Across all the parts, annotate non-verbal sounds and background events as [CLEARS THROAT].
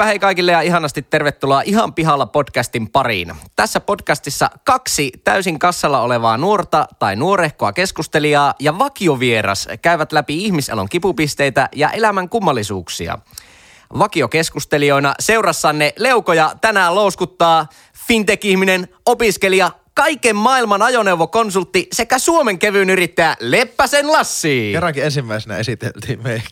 Heipä hei kaikille ja ihanasti tervetuloa Ihan pihalla podcastin pariin. Tässä podcastissa kaksi täysin kassalla olevaa nuorta tai nuorehkoa keskustelijaa ja vakiovieras käyvät läpi ihmiselon kipupisteitä ja elämän kummallisuuksia. Vakiokeskustelijoina seurassanne leukoja tänään louskuttaa fintech-ihminen, opiskelija, kaiken maailman ajoneuvokonsultti sekä Suomen kevyyn yrittäjä Leppäsen Lassi. Kerrankin ensimmäisenä esiteltiin me.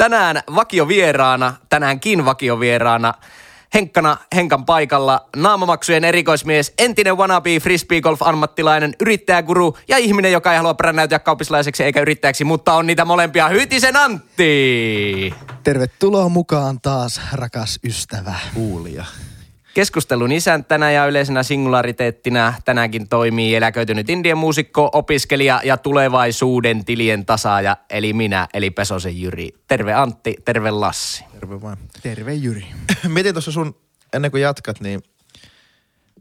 Tänään vakiovieraana, tänäänkin vakiovieraana, Henkkana Henkan paikalla, naamamaksujen erikoismies, entinen wannabe frisbeegolf-ammattilainen, yrittäjäguru ja ihminen, joka ei halua brännäytyä kauppislaiseksi eikä yrittäjäksi, mutta on niitä molempia. Hytisen Antti! Tervetuloa mukaan taas, rakas ystävä. Kuulija. Keskustelun isäntänä ja yleisenä singulariteettina tänäänkin toimii eläköitynyt indian muusikko, opiskelija ja tulevaisuuden tilien tasaaja, eli minä, eli Pesosen Jyri. Terve Antti, terve Lassi. Terve vaan. Terve Jyri. [CLEARS THROAT] Mietin tuossa sun, ennen kuin jatkat, niin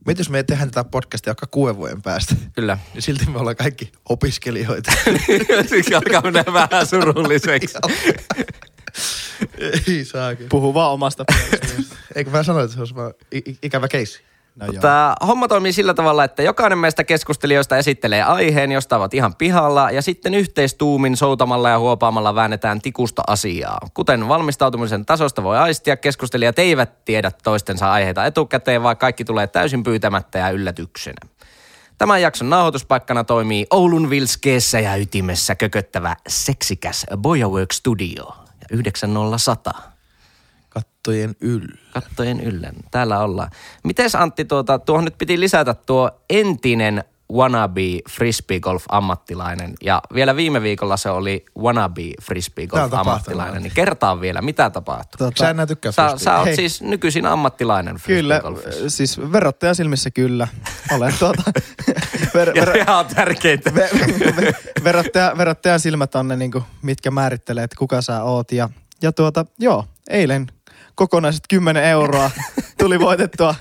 mietin, jos me tehdään tätä podcastia vaikka kuuden vuoden päästä. Kyllä. [LAUGHS] Niin silti me ollaan kaikki opiskelijoita. [LAUGHS] Siksi alkaa mennä vähän surulliseksi. [LAUGHS] [LAUGHS] Ei saakin. Puhu vaan omasta. [LAUGHS] Eikö mä sanoin, että se olisi vaan ikävä keissi? No joo. Tämä homma toimii sillä tavalla, että jokainen meistä keskustelijoista esittelee aiheen, josta ovat ihan pihalla, ja sitten yhteistuumin soutamalla ja huopaamalla väännetään tikusta asiaa. Kuten valmistautumisen tasosta voi aistia, keskustelijat eivät tiedä toistensa aiheita etukäteen, vaan kaikki tulee täysin pyytämättä ja yllätyksenä. Tämän jakson nauhoituspaikkana toimii Oulun Vilskeessä ja ytimessä kököttävä seksikäs Boyawork Studio ja 90 Kattojen yllä. kattojen yllä. Täällä ollaan. Mites Antti, tuota, tuohon nyt piti lisätä tuo entinen wannabe frisbeegolf-ammattilainen. Ja vielä viime viikolla se oli wannabe on frisbeegolf-ammattilainen. Niin kertaa vielä, mitä tapahtui? Tota, Sä enää tykkää Sä, sä oot Hei. siis nykyisin ammattilainen Kyllä, frisbeegolfissa. siis verottajan silmissä kyllä. Olen tuota, ver, [LAUGHS] Ja ver, ihan tärkeintä. ve, ve, verottaja, verottajan silmät on ne, niinku, mitkä määrittelee, että kuka sä oot. Ja, ja tuota, joo, eilen kokonaiset 10 euroa tuli voitettua.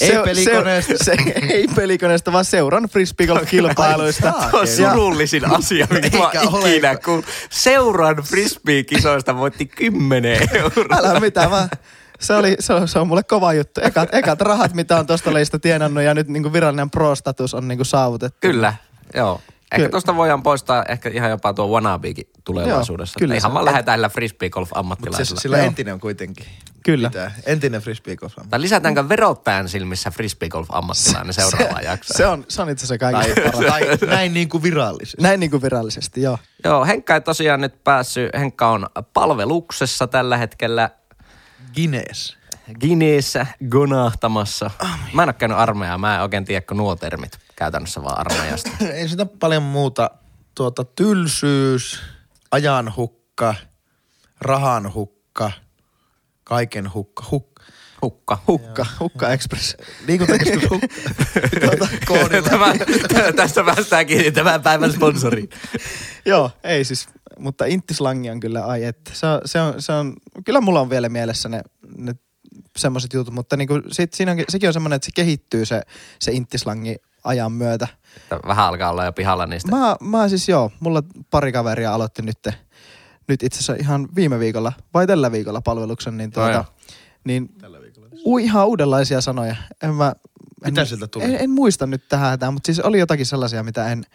Ei pelikoneesta. Se, se, ei pelikoneesta, vaan seuran frisbeegolf-kilpailuista. Ai Tuo on surullisin asia, mitä mä ole. ikinä kun seuran frisbee-kisoista voitti 10 euroa. Älä mitään vaan. Se, oli, se, on, se on mulle kova juttu. Ekat, ekat rahat, mitä on tosta leista tienannut ja nyt niinku virallinen pro-status on niinku saavutettu. Kyllä, joo. Ehkä Kyllä. tuosta voidaan poistaa ehkä ihan jopa tuo wannabekin tulevaisuudessa. Joo, kyllä ihan se- vaan lähdetään tällä Mutta frisbeegolf-ammattilaisella. se, sillä Joo. entinen on kuitenkin. Kyllä. Pitää. Entinen frisbee golf. Tai lisätäänkö verottajan silmissä frisbeegolf-ammattilainen [LAUGHS] seuraavaan jaksoon? Se on, se on itse asiassa Tai, kaikista paras. tai näin niin kuin virallisesti. Näin niinku virallisesti, joo. Joo, Henkka ei tosiaan nyt päässyt. Henkka on palveluksessa tällä hetkellä Guinness. Guineassa gonahtamassa. Mä en ole käynyt armeijaa, mä en oikein tiedä, kun nuo termit käytännössä vaan armeijasta. [LAUGHS] Ei sitä paljon muuta. Tuota, tylsyys, ajanhukka, rahanhukka, kaiken hukka. Huk, Hukka. Hukka, Hukka Express. [LAUGHS] liikuntakeskus hukka. tuota, [LAUGHS] koodilla. [LAUGHS] Tämä, tästä päästäänkin tämän päivän sponsoriin. joo, ei siis, mutta inttislangi on kyllä, ai että. Se on, se on, se on, kyllä mulla on vielä mielessä ne, ne semmoiset jutut, mutta niinku, sit, siinä on, sekin on semmoinen, että se kehittyy se, se inttislangi ajan myötä. Että Vähän alkaa olla jo pihalla niistä. Mä, mä siis joo, mulla pari kaveria aloitti nyt, nyt itse asiassa ihan viime viikolla, vai tällä viikolla palveluksen, niin tuota, niin u, ihan uudenlaisia sanoja. En mä, en, Mitä sieltä tuli? En, en, muista nyt tähän hätään, mutta siis oli jotakin sellaisia, mitä en,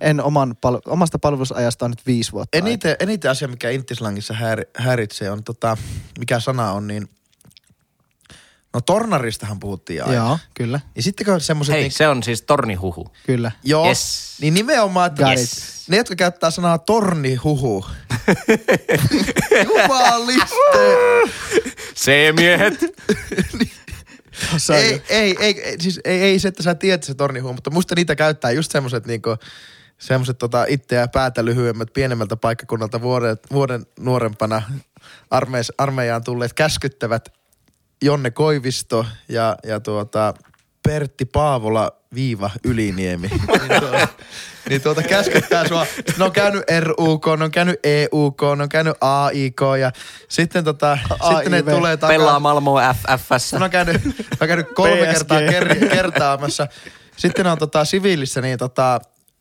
en oman pal- omasta palvelusajasta on nyt viisi vuotta. Eniten, eniten asia, mikä intislangissa häiri, häiritsee, on tota, mikä sana on, niin No tornaristahan puhuttiin aina. Joo, kyllä, Ja sitten kun semmoiset... Hei, niin, se on siis tornihuhu. kyllä. joo, Yes. niin nimenomaan, että yes. ne, jotka käyttää sanaa tornihuhu. [LAUGHS] Jumaliste! Se jo- [LAUGHS] ei, ei, ei, siis ei, ei se, että sä tiedät se tornihuhu, mutta musta niitä käyttää just semmoiset niinku, semmoiset tota itseä päätä lyhyemmät pienemmältä paikkakunnalta vuoden, vuoden nuorempana armeis, armeijaan tulleet käskyttävät Jonne Koivisto ja, ja tuota Pertti Paavola viiva Yliniemi. [LAUGHS] niin, tuota, niin tuota käskyttää sua. Sitten ne on käynyt RUK, ne on käynyt EUK, ne on käynyt AIK ja sitten tota, sitten ne AIV. tulee takaa. Pelaa Malmo FFS. Mä oon käynyt, oon käynyt kolme PSG. kertaa ker- kertaamassa. Sitten on tota siviilissä niin tota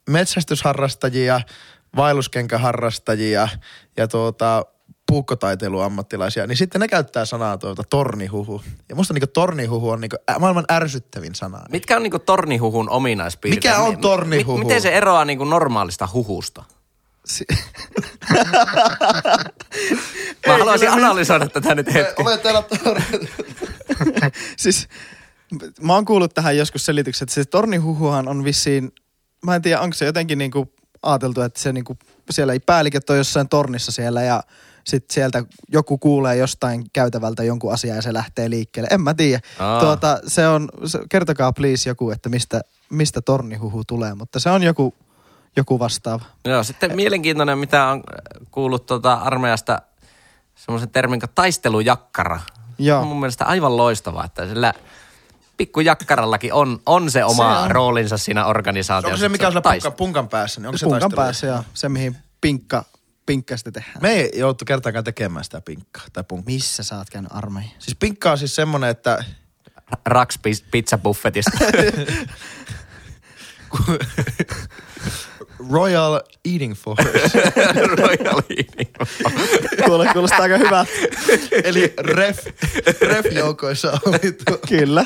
metsästysharrastajia, vaelluskenkäharrastajia ja tuota puukkotaiteiluammattilaisia, niin sitten ne käyttää sanaa tuota tornihuhu. Ja musta niinku tornihuhu on niinku maailman ärsyttävin sana. Mitkä on niinku tornihuhun ominaispiirteet? Mikä on tornihuhu? miten se eroaa niinku normaalista huhusta? Si- [LAUGHS] Mä haluaisin analysoida tätä nyt hetki. Ole täällä torni. [LAUGHS] siis mä oon kuullut tähän joskus selitykset, että se tornihuhuhan on vissiin, mä en tiedä onko se jotenkin niinku ajateltu, että se niinku, siellä ei päälliköt on jossain tornissa siellä ja sitten sieltä joku kuulee jostain käytävältä jonkun asian ja se lähtee liikkeelle. En mä tiedä. Tuota, se on, se, kertokaa please joku, että mistä, mistä tornihuhu tulee, mutta se on joku, joku vastaava. Joo, sitten mielenkiintoinen, mitä on kuullut tuota armeijasta semmoisen termin kuin taistelujakkara. Joo. On mun mielestä aivan loistavaa, että sillä pikkujakkarallakin on, on se oma Se on. roolinsa siinä organisaatiossa. Onko se mikä on siellä punkan, punkan päässä? Niin onko se Punkan taistelu? päässä ja se mihin pinkka, pinkka sitten tehdään. Me ei joutu kertaakaan tekemään sitä pinkkaa tai punkkaa. Missä sä oot käynyt armeijan? Siis pinkka on siis semmonen, että Raks pizza buffetista. [LAUGHS] Royal Eating Force. [LAUGHS] Royal Eating. Kuule, kuulostaa aika hyvältä. Eli ref, ref-joukoissa oli tuo. Kyllä.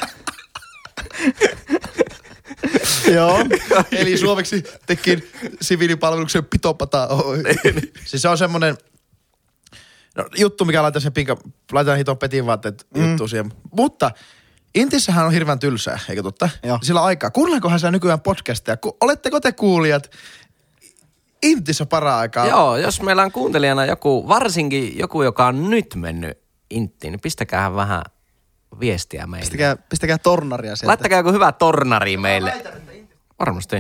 [LAUGHS] Joo. Eli suomeksi tekin siviilipalveluksen pitopata Oy. [LAUGHS] siis se on semmonen no, juttu, mikä laitan sen pinka, laitan hiton petin vaatteet mm. juttu siihen. Mutta Intissähän on hirveän tylsää, eikö totta? Joo. Sillä aikaa. Kuunnelkohan sä nykyään podcasteja? Ku, oletteko te kuulijat Intissä para-aikaa? Joo, jos meillä on kuuntelijana joku, varsinkin joku, joka on nyt mennyt inttiin, niin pistäkää vähän viestiä meille. Pistäkää, pistäkää tornaria sieltä. Laittakaa joku hyvä tornari meille. Varmasti.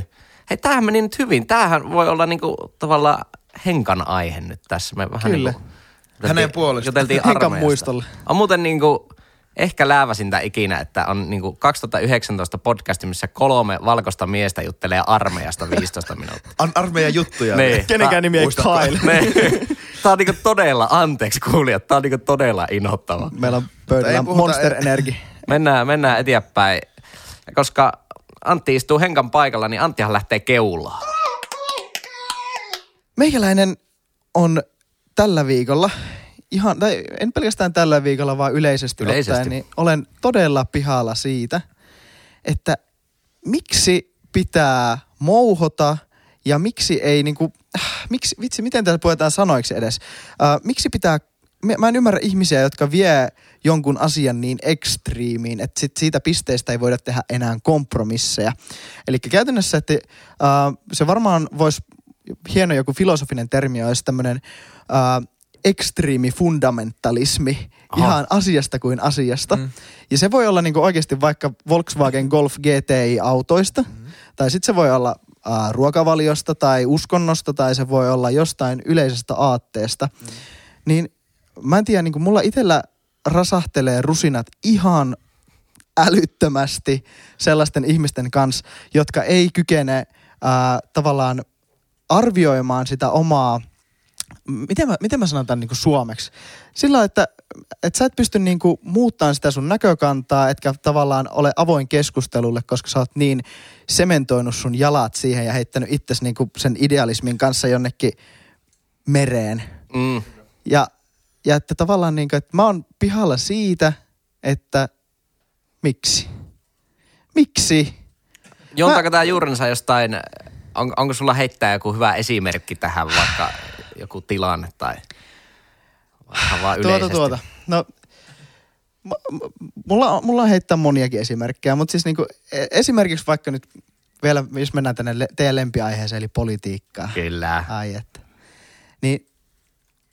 Hei, tämähän meni nyt hyvin. Tämähän voi olla niinku tavallaan henkan aihe nyt tässä. Me vähän Kyllä. Niinku, Hänen puolestaan. Juteltiin Henkan armeijasta. muistolle. On muuten niinku, ehkä lääväsintä ikinä, että on niinku 2019 podcasti, missä kolme valkoista miestä juttelee armeijasta 15 minuuttia. Ar- armeijan juttuja. Niin. Kenenkään nimi ei? Kyle. [LAUGHS] Ne. Tää on niinku todella, anteeksi kuulijat, tää on niinku todella inhottava. Meillä on pöydällä Monster Energy. Mennään, mennään eteenpäin. Koska Antti istuu Henkan paikalla, niin Anttihan lähtee keulaan. Meikäläinen on tällä viikolla, ihan, tai en pelkästään tällä viikolla, vaan yleisesti, Yleisesti. ottaen, niin olen todella pihalla siitä, että miksi pitää mouhota ja miksi ei niinku, äh, miksi, vitsi, miten tässä puhutaan sanoiksi edes, äh, miksi pitää, mä en ymmärrä ihmisiä, jotka vie jonkun asian niin ekstriimiin, että sit siitä pisteestä ei voida tehdä enää kompromisseja. Eli käytännössä, että äh, se varmaan voisi, hieno joku filosofinen termi olisi tämmöinen äh, ekstriimi fundamentalismi Aha. ihan asiasta kuin asiasta. Mm. Ja se voi olla niinku oikeasti vaikka Volkswagen Golf GTI-autoista, mm. tai sitten se voi olla äh, ruokavaliosta tai uskonnosta, tai se voi olla jostain yleisestä aatteesta. Mm. Niin mä en tiedä, niinku mulla itsellä rasahtelee rusinat ihan älyttömästi sellaisten ihmisten kanssa, jotka ei kykene ää, tavallaan arvioimaan sitä omaa, miten mä, miten mä sanon tämän niin suomeksi? Sillä että, että sä et pysty niin kuin muuttamaan sitä sun näkökantaa, etkä tavallaan ole avoin keskustelulle, koska sä oot niin sementoinut sun jalat siihen ja heittänyt itsesi niin kuin sen idealismin kanssa jonnekin mereen. Mm. Ja, ja että tavallaan niin kuin, että mä oon pihalla siitä, että miksi? Miksi? Juontaako tämä juurensa jostain, on, onko sulla heittää joku hyvä esimerkki tähän, vaikka joku tilanne tai vaan yleisesti? Tuota, tuota. No, mulla, on- mulla on heittää moniakin esimerkkejä, mutta siis niinku, e- esimerkiksi vaikka nyt vielä, jos mennään tänne le- teidän lempiaiheeseen, eli politiikkaan. Kyllä. Ai että. Niin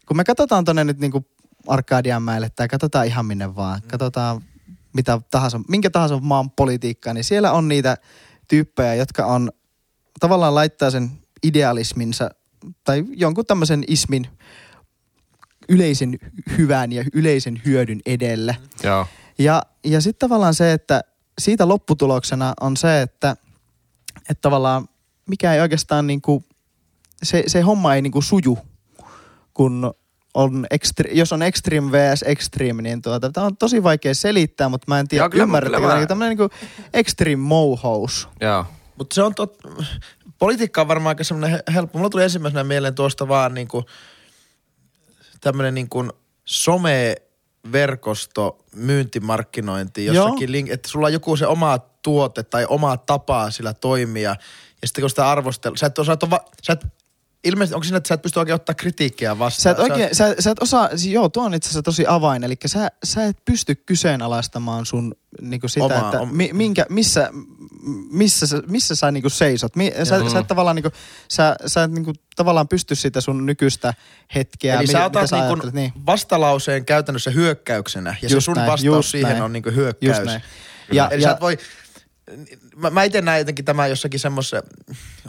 kun me katsotaan tonne nyt niinku Arkadianmäelle tai katsotaan ihan minne vaan, katsotaan mitä tahansa, minkä tahansa maan politiikkaa, niin siellä on niitä tyyppejä, jotka on tavallaan laittaa sen idealisminsa tai jonkun tämmöisen ismin yleisen hyvän ja yleisen hyödyn edelle. Joo. Ja, ja sitten tavallaan se, että siitä lopputuloksena on se, että, että tavallaan mikä ei oikeastaan niinku, se, se homma ei niinku suju, kun on extre, jos on extreme vs extreme, niin tuota, tämä on tosi vaikea selittää, mutta mä en tiedä, kyllä mä- niin tämmöinen niinku extreme mouhous. Joo. Mutta se on tot... Politiikka on varmaan aika semmoinen he- helppo. Mulla tuli ensimmäisenä mieleen tuosta vaan niinku... tämmöinen niin kuin someverkosto, myyntimarkkinointi jossakin, link, että sulla on joku se oma tuote tai oma tapa sillä toimia. Ja sitten kun sitä arvostella, sä et, sä et, va, sä et ilmeisesti onko siinä, että sä et pysty oikein ottaa kritiikkiä vastaan? Sä et oikein, sä, sä et osaa, siis joo, tuo on itse asiassa tosi avain, eli sä, sä et pysty kyseenalaistamaan sun niinku sitä, Omaa, että om- mi, minkä, missä, missä, sä, missä sä niinku seisot. Mi, sä, Mm. sä et tavallaan niinku, sä, sä et niinku tavallaan pysty sitä sun nykyistä hetkeä, Eli mi- sä otat sä niin ajattelet, niin. vastalauseen käytännössä hyökkäyksenä ja se Just sun näin, vastaus siihen näin. on niin hyökkäys. Just näin. Ja, Eli ja, sä et voi, mä, mä itse näen jotenkin tämä jossakin semmoisen,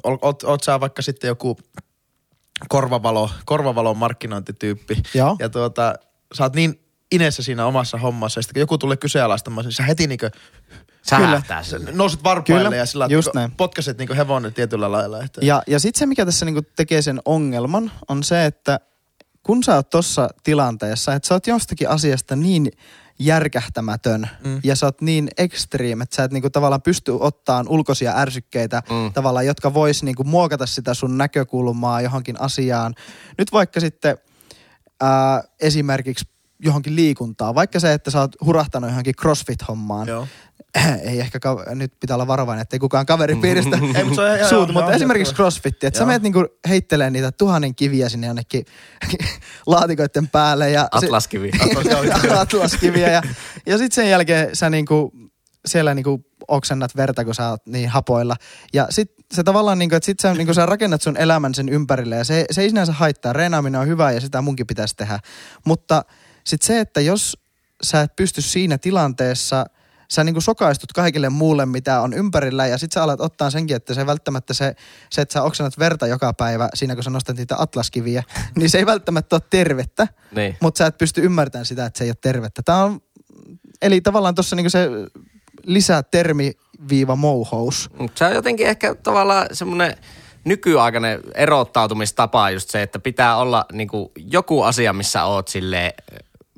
oot, oot, oot sä vaikka sitten joku korvavalo, korvavalon markkinointityyppi. Joo. Ja tuota, sä oot niin inessä siinä omassa hommassa, ja sitten kun joku tulee kyseenalaistamaan, niin sä heti niinku Sähähtää sille. nouset varpaille Kyllä, ja sillä just näin. potkaset niinku hevonen tietyllä lailla. Että Ja, ja sitten se, mikä tässä niinku tekee sen ongelman, on se, että kun sä oot tossa tilanteessa, että sä oot jostakin asiasta niin järkähtämätön mm. ja sä oot niin extreme, että sä et niinku tavallaan pysty ottaan ulkoisia ärsykkeitä mm. tavallaan, jotka vois niinku muokata sitä sun näkökulmaa johonkin asiaan. Nyt vaikka sitten ää, esimerkiksi johonkin liikuntaan, vaikka se, että sä oot hurahtanut johonkin crossfit-hommaan, Joo. [CLEARS THROAT] ei ehkä, ka- nyt pitää olla varovainen, ettei kukaan kaveripiiristä [LAUGHS] Ei, mutta se on suutu, joo, mutta joo, esimerkiksi joo. crossfit, että sä menet niinku heittelee niitä tuhannen kiviä sinne jonnekin [LAUGHS] laatikoiden päälle ja... se- Atlaskivi. [LAUGHS] Atlaskiviä ja, ja sitten sen jälkeen sä niinku, siellä niinku oksennat verta, kun sä oot niin hapoilla. Ja sit se tavallaan niinku, että sit sä, niinku, sä rakennat sun elämän sen ympärille ja se, se ei sinänsä haittaa. Reenaaminen on hyvä ja sitä munkin pitäisi tehdä. Mutta sit se, että jos sä et pysty siinä tilanteessa – sä niinku sokaistut kaikille muulle, mitä on ympärillä ja sit sä alat ottaa senkin, että se välttämättä se, se että sä oksennat verta joka päivä siinä, kun sä nostat niitä atlaskiviä, [LAUGHS] niin se ei välttämättä ole tervettä, Niin. mutta sä et pysty ymmärtämään sitä, että se ei ole tervettä. Tää on, eli tavallaan tuossa niinku se lisää termi viiva mouhous. Se on jotenkin ehkä tavallaan semmoinen nykyaikainen erottautumistapa just se, että pitää olla niinku joku asia, missä oot silleen,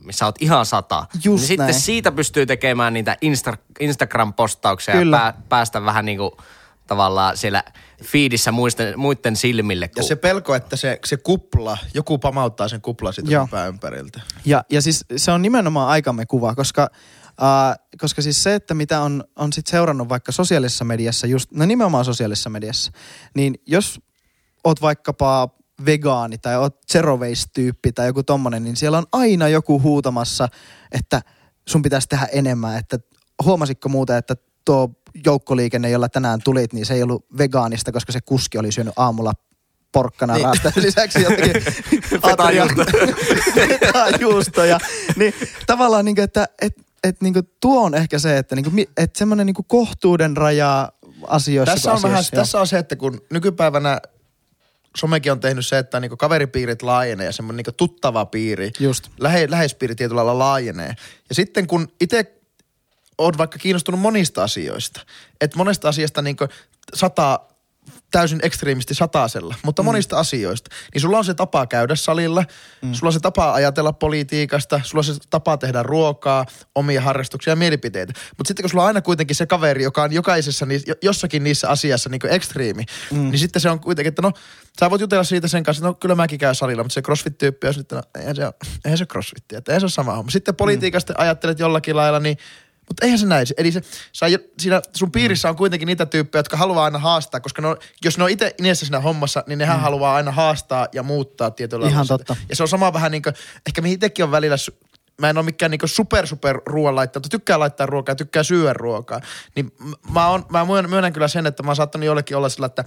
missä oot ihan sata. Just niin sitten näin. siitä pystyy tekemään niitä Insta- Instagram-postauksia Kyllä. ja pää, päästä vähän niinku tavallaan siellä fiidissä muisten, muiden silmille. Ja kun- se pelko, että se, se kupla, joku pamauttaa sen kuplan siitä Joo. sun pää ympäriltä. Ja, ja siis se on nimenomaan aikamme kuva, koska, äh, koska siis se, että mitä on, on sit seurannut vaikka sosiaalisessa mediassa, just, no nimenomaan sosiaalisessa mediassa, niin jos oot vaikkapa vegaani tai oot zero waste-tyyppi tai joku tommonen, niin siellä on aina joku huutamassa, että sun pitäisi tehdä enemmän, että huomasitko muuta, että tuo joukkoliikenne, jolla tänään tulit, niin se ei ollut vegaanista, koska se kuski oli syönyt aamulla porkkana Niin. niin. lisäksi jotenkin Fetajuusto. fetajuustoja. Niin tavallaan niinku, että et, et niinku tuo on ehkä se, että niinku, mi- et semmoinen niinku kohtuuden raja asioissa. Tässä kuin on, vähän, asioissa, joo. tässä on se, että kun nykypäivänä somekin on tehnyt se, että niinku kaveripiirit laajenee ja semmoinen niinku tuttava piiri, Just. lähe, läheispiiri tietyllä lailla laajenee. Ja sitten kun itse oot vaikka kiinnostunut monista asioista, että monesta asiasta niinku sataa täysin ekstreemisti satasella, mutta mm. monista asioista, niin sulla on se tapa käydä salilla, mm. sulla on se tapa ajatella politiikasta, sulla on se tapa tehdä ruokaa, omia harrastuksia ja mielipiteitä. Mutta sitten kun sulla on aina kuitenkin se kaveri, joka on jokaisessa jossakin niissä asiassa niin ekstriimi, mm. niin sitten se on kuitenkin, että no, sä voit jutella siitä sen kanssa, että no kyllä mäkin käyn salilla, mutta se crossfit-tyyppi on sitten, no eihän se, ole- eihän se crossfit, että eihän se ole sama homma. Sitten politiikasta mm. ajattelet jollakin lailla, niin mutta eihän se näin. Eli se, sä, siinä sun piirissä on kuitenkin niitä tyyppejä, jotka haluaa aina haastaa, koska ne on, jos ne on itse inessä siinä hommassa, niin nehän mm. haluaa aina haastaa ja muuttaa tietyllä Ihan lailla totta. Ja se on sama vähän niin kuin, ehkä mihin itsekin on välillä, mä en ole mikään niin super super ruoan laittaja, mutta tykkää laittaa ruokaa, tykkää syödä ruokaa. Niin mä, on, mä myönnän, kyllä sen, että mä oon saattanut jollekin olla sillä, että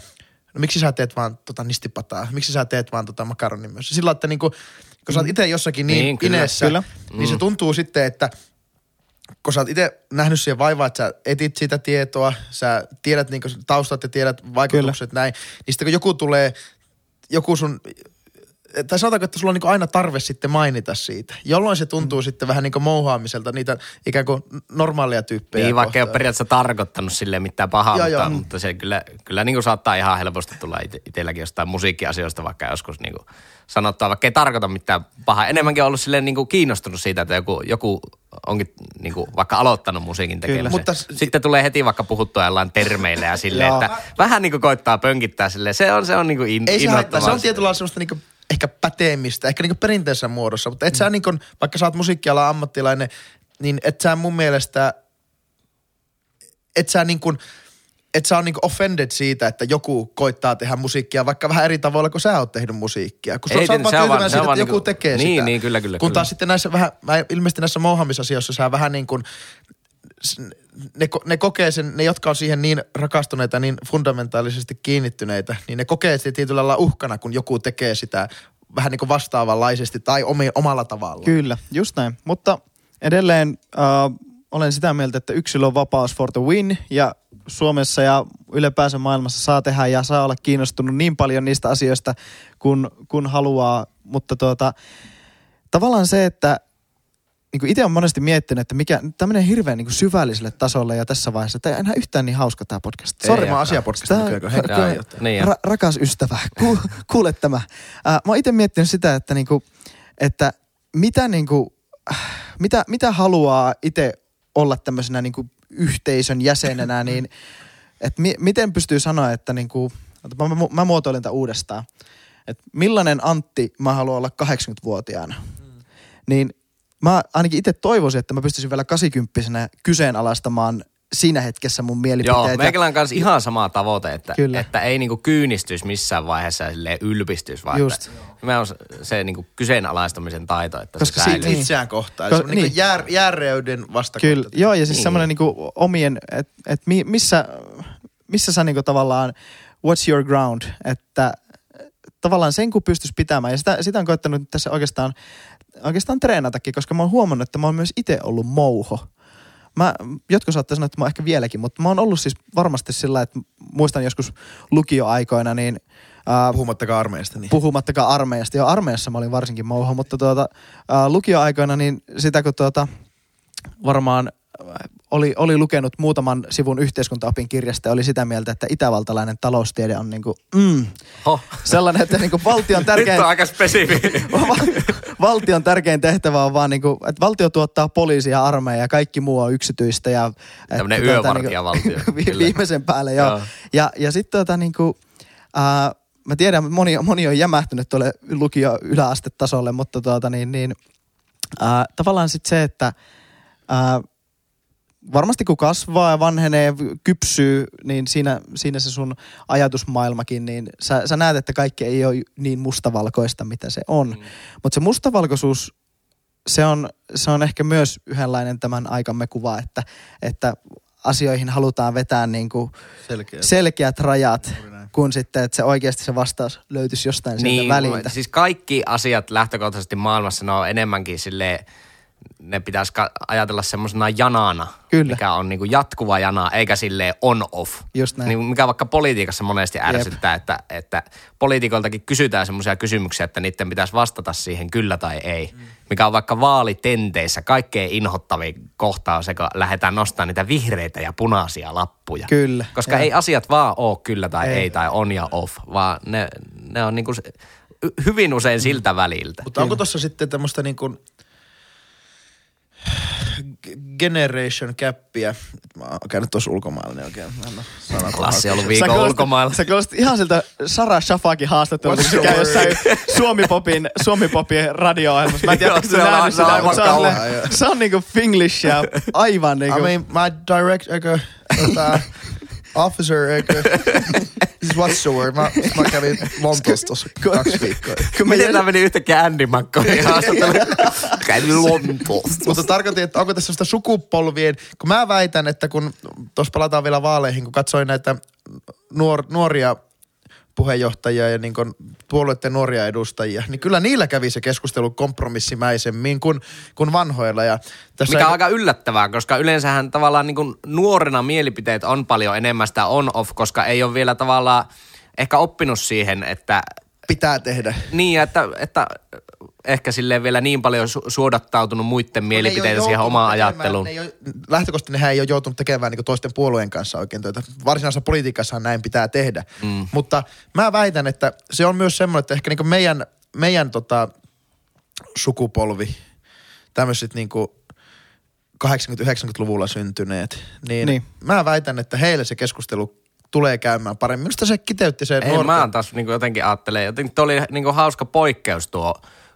no miksi sä teet vaan tota nistipataa, miksi sä teet vaan tota makaronin myös. Sillä, että niin kuin, kun sä oot itse jossakin niin, Niin, kyllä, inessä, kyllä. niin se tuntuu sitten, että kun sä oot itse nähnyt siihen vaivaa, että sä etit sitä tietoa, sä tiedät niinku taustat ja tiedät vaikutukset Kyllä. näin, niin sitten kun joku tulee, joku sun, tai sanotaanko, että sulla on niinku aina tarve sitten mainita siitä, jolloin se tuntuu mm. sitten vähän niin kuin mouhaamiselta niitä ikään kuin normaalia tyyppejä Niin, vaikka ei ole periaatteessa tarkoittanut sille mitään pahaa, Joo, mutta, joo. mutta se kyllä, kyllä niin kuin saattaa ihan helposti tulla ite, itselläkin jostain musiikkiasioista vaikka joskus niin kuin sanottua, vaikka ei tarkoita mitään pahaa. Enemmänkin on ollut silleen niin kuin kiinnostunut siitä, että joku, joku onkin niin kuin vaikka aloittanut musiikin tekemisen. Mutta Mutta Sitten tulee heti vaikka puhuttua jollain termeillä ja silleen, että vähän niin kuin koittaa pönkittää silleen. Se on, se on niin kuin in, Ei se haittaa, se on tietyllä lailla semmoista niinku ehkä päteemistä, ehkä niinku perinteisessä muodossa, mutta et mm. sä niinku, vaikka sä oot musiikkialan ammattilainen, niin et sä mun mielestä, et sä niinku, et sä on niinku offended siitä, että joku koittaa tehdä musiikkia vaikka vähän eri tavoilla kuin sä oot tehnyt musiikkia. Kun Ei sä oot vaan se on vaan- tyytyväinen siitä, että joku niinku- tekee niin, sitä. niin, kyllä, kyllä, Kun kyllä. taas sitten näissä vähän, mä ilmeisesti näissä mouhamisasioissa sä vähän niin kuin, ne, ne kokee sen, ne jotka on siihen niin rakastuneita, niin fundamentaalisesti kiinnittyneitä, niin ne kokee sitä tietyllä lailla uhkana, kun joku tekee sitä vähän niin kuin vastaavanlaisesti tai omi, omalla tavallaan. Kyllä, just näin. Mutta edelleen äh, olen sitä mieltä, että yksilön vapaus for the win ja Suomessa ja ylipäänsä maailmassa saa tehdä ja saa olla kiinnostunut niin paljon niistä asioista, kun, kun haluaa. Mutta tuota, tavallaan se, että niin itse olen monesti miettinyt, että mikä tämmöinen hirveän niin syvälliselle tasolle ja tässä vaiheessa. Tämä ei enää yhtään niin hauska tämä podcast. Sori, mä täällä. Niin. Ra- rakas ystävä, ku, kuule tämä. Ää, mä oon itse miettinyt sitä, että, niinku, että mitä, niinku, äh, mitä, mitä haluaa itse olla tämmöisenä niinku yhteisön jäsenenä, [LAUGHS] niin että mi- miten pystyy sanoa, että niinku, ota, mä, mä, mä muotoilen tämän uudestaan. Että millainen Antti mä haluan olla 80-vuotiaana. Niin mä ainakin itse toivoisin, että mä pystyisin vielä 80 kyseenalaistamaan siinä hetkessä mun mielipiteitä. Joo, meikällä on kanssa ihan sama tavoite, että, Kyllä. että ei niinku kyynistyisi missään vaiheessa ja silleen ylpistyisi, vaan Just. että me on se, se niinku kyseenalaistamisen taito, että Koska se si- säilyy. niin. Itseään kohtaan. Ko- Eli semmoinen niin. niin. jär, jääreyden vastakohta. Kyllä, joo, ja siis Niin. semmoinen niinku omien, että et mi, missä, missä sä niinku tavallaan, what's your ground, että tavallaan sen kun pystyisi pitämään, ja sitä, sitä on koettanut tässä oikeastaan, oikeastaan treenatakin, koska mä oon huomannut, että mä oon myös itse ollut mouho. Mä, jotkut saattaa sanoa, että mä oon ehkä vieläkin, mutta mä oon ollut siis varmasti sillä, että muistan joskus lukioaikoina, niin ää, Puhumattakaan armeijasta. Niin. puhumattakaan armeijasta. Jo armeijassa mä olin varsinkin mouho, mutta tuota, ää, lukioaikoina niin sitä kun tuota, varmaan oli, oli lukenut muutaman sivun yhteiskuntaopin kirjasta ja oli sitä mieltä, että itävaltalainen taloustiede on niinku, mm, Ho. sellainen, että niinku valtion [LAUGHS] tärkein, Nyt on aika spesifi. [LAUGHS] valtion tärkein tehtävä on vaan niinku, että valtio tuottaa poliisia ja armeija ja kaikki muu on yksityistä. Ja, että Tämmönen tuota, yövartijavaltio, [LAUGHS] kyllä. viimeisen päälle, joo. Joo. Ja, ja sitten tota niinku, ää, mä tiedän, että moni, moni on jämähtynyt tuolle lukio yläastetasolle, mutta tuota niin, niin ää, tavallaan sitten se, että ää, varmasti kun kasvaa ja vanhenee, kypsyy, niin siinä, siinä se sun ajatusmaailmakin, niin sä, sä näet, että kaikki ei ole niin mustavalkoista, mitä se on. Mm. Mutta se mustavalkoisuus, se on, se on ehkä myös yhdenlainen tämän aikamme kuva, että, että asioihin halutaan vetää niin kuin Selkeä. selkeät rajat, kun sitten, että se oikeasti se vastaus löytyisi jostain sieltä niin, väliltä. siis kaikki asiat lähtökohtaisesti maailmassa, ne on enemmänkin silleen, ne pitäisi ka- ajatella semmoisena janana, Kyllä. mikä on niinku jatkuva jana, eikä silleen on-off. Just näin. Niin, mikä vaikka politiikassa monesti ärsyttää, että, että poliitikoltakin kysytään semmoisia kysymyksiä, että niiden pitäisi vastata siihen kyllä tai ei. Mm. Mikä on vaikka vaalitenteissä kaikkein inhottavin kohtaus, kun lähdetään nostamaan niitä vihreitä ja punaisia lappuja. Kyllä, Koska joo. ei asiat vaan ole kyllä tai ei, Ei. tai on ja off, vaan ne, ne on niinku se- hyvin usein siltä väliltä. Mutta onko tuossa sitten tämmöistä niin kuin generation cappia? Mä oon käynyt tuossa ulkomailla, niin oikein sanat Klassi ollut Sä viikon kuulostit- ulkomailla. Sä kuulostit ihan siltä Sara Shafakin haastattelulta, What's kun se käy jossain Suomi-popin, Suomi-popin radio-ohjelmassa. Mä en tiedä, se sä on- nähnyt on sitä, mutta se on, se on niinku Finglish ja aivan niinku. I mean, my direct, eikö, tota, officer, eikö, [LAUGHS] siis what's the word? Mä, mä kävin Lontoossa tuossa kaksi viikkoa. kun mä Miten tämä meni yhtäkkäin Andy McCoyin haastattelu? Kävin Lontoossa. Mutta tarkoitin, että onko tässä sitä sukupolvien, kun mä väitän, että kun, tuossa palataan vielä vaaleihin, kun katsoin näitä nuor, nuoria puheenjohtajia ja niin kuin puolueiden nuoria edustajia, niin kyllä niillä kävi se keskustelu kompromissimäisemmin kuin, kuin vanhoilla. Ja tässä Mikä on aika yllättävää, koska yleensähän tavallaan niin kuin nuorena mielipiteet on paljon enemmän sitä on-off, koska ei ole vielä tavallaan ehkä oppinut siihen, että pitää tehdä. niin, että, että ehkä silleen vielä niin paljon su- suodattautunut muiden mielipiteitä siihen omaan ajatteluun. Ne ei ole, lähtökohtaisesti nehän ei ole joutunut tekemään niin toisten puolueen kanssa oikein töitä. Varsinaisessa politiikassahan näin pitää tehdä. Mm. Mutta mä väitän, että se on myös semmoinen, että ehkä niin meidän, meidän tota, sukupolvi, tämmöiset niin 80-90-luvulla syntyneet, niin, niin mä väitän, että heille se keskustelu tulee käymään paremmin. Minusta se kiteytti se Ei, nuorten... mä oon taas niin jotenkin ajattelen, jotenkin oli niin hauska poikkeus tuo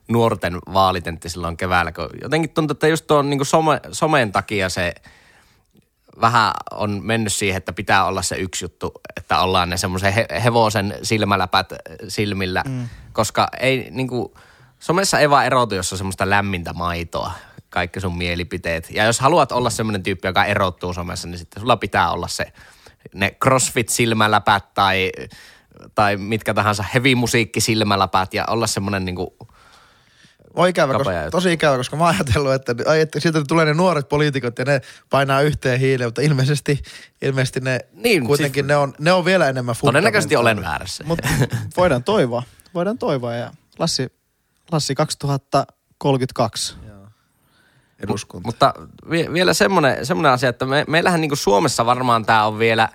nuorten vaalitentti silloin keväällä, kun jotenkin tuntuu, että just tuon niin some, somen takia se vähän on mennyt siihen, että pitää olla se yksi juttu, että ollaan ne semmoisen he, hevosen silmäläpät silmillä, mm. koska ei niin kuin, somessa ei vaan erotu, jos on semmoista lämmintä maitoa, kaikki sun mielipiteet. Ja jos haluat olla semmoinen tyyppi, joka erottuu somessa, niin sitten sulla pitää olla se ne crossfit-silmäläpät tai, tai mitkä tahansa heavy-musiikki-silmäläpät ja olla semmoinen niinku on ikävä, koska, tosi ikävä, koska mä oon ajatellut, että, ai, että sieltä tulee ne nuoret poliitikot ja ne painaa yhteen hiileen, mutta ilmeisesti, ilmeisesti ne niin, kuitenkin siis, ne, on, ne on vielä enemmän Todennäköisesti olen väärässä. Mutta voidaan toivoa, voidaan toivoa. Ja Lassi, Lassi 2032 eduskunta. Mutta vielä semmoinen, semmoinen asia, että me, meillähän niin Suomessa varmaan tämä on vielä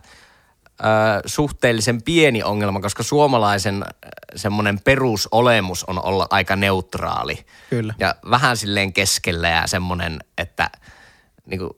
ö, suhteellisen pieni ongelma, koska suomalaisen semmoinen perusolemus on olla aika neutraali. Kyllä. Ja vähän silleen keskellä ja semmoinen, että niin kuin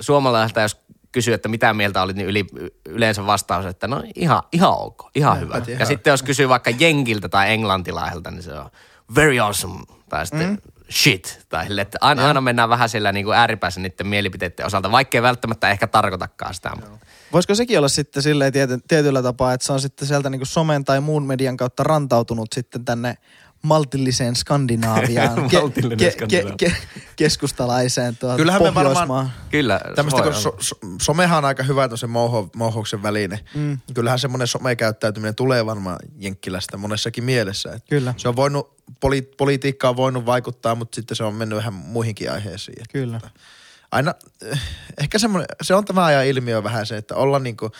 suomalaiselta jos kysyy, että mitä mieltä olit, niin yli, yleensä vastaus, että no ihan, ihan ok, ihan no, hyvä. Ja ihan. sitten jos kysyy vaikka Jenkiltä tai Englantilaiselta, niin se on very awesome. Tai sitten mm shit. Tai sille, että aina, aina mennään vähän sillä niin kuin ääripäässä niiden mielipiteiden osalta, vaikkei välttämättä ehkä tarkoitakaan sitä. Joo. Voisiko sekin olla sitten silleen tiety, tietyllä tapaa, että se on sitten sieltä niin kuin somen tai muun median kautta rantautunut sitten tänne maltilliseen Skandinaaviaan, [LAUGHS] ke- ke- ke- ke- keskustalaiseen tuota Kyllähän me varmaan, kyllä, tämmöistä, kun so, so, somehan on aika hyvä se mouho, mouhoksen väline. Mm. Kyllähän semmoinen somekäyttäytyminen tulee varmaan Jenkkilästä monessakin mielessä. Että kyllä. Se on voinut, poli, politiikka on voinut vaikuttaa, mutta sitten se on mennyt vähän muihinkin aiheisiin. Että kyllä. Aina, eh, ehkä semmoinen, se on tämä ajan ilmiö vähän se, että olla niinku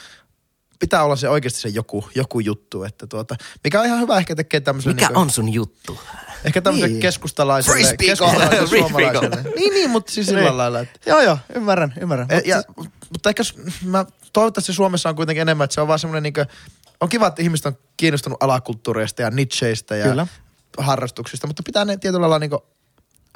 pitää olla se oikeasti se joku, joku juttu. Että tuota, mikä on ihan hyvä ehkä tekee tämmöisen... Mikä niin kuin, on sun juttu? Ehkä tämmöisen niin. keskustalaiselle, keskustalaiselle [LAUGHS] suomalaiselle. niin, niin, mutta siis sillä niin. lailla. Että... Joo, joo, ymmärrän, ymmärrän. E, ja, mutta ehkä mä, toivottavasti Suomessa on kuitenkin enemmän, että se on vaan semmoinen niin kuin, on kiva, että ihmiset on kiinnostunut alakulttuureista ja nicheistä ja Kyllä. harrastuksista, mutta pitää ne tietyllä lailla niin kuin,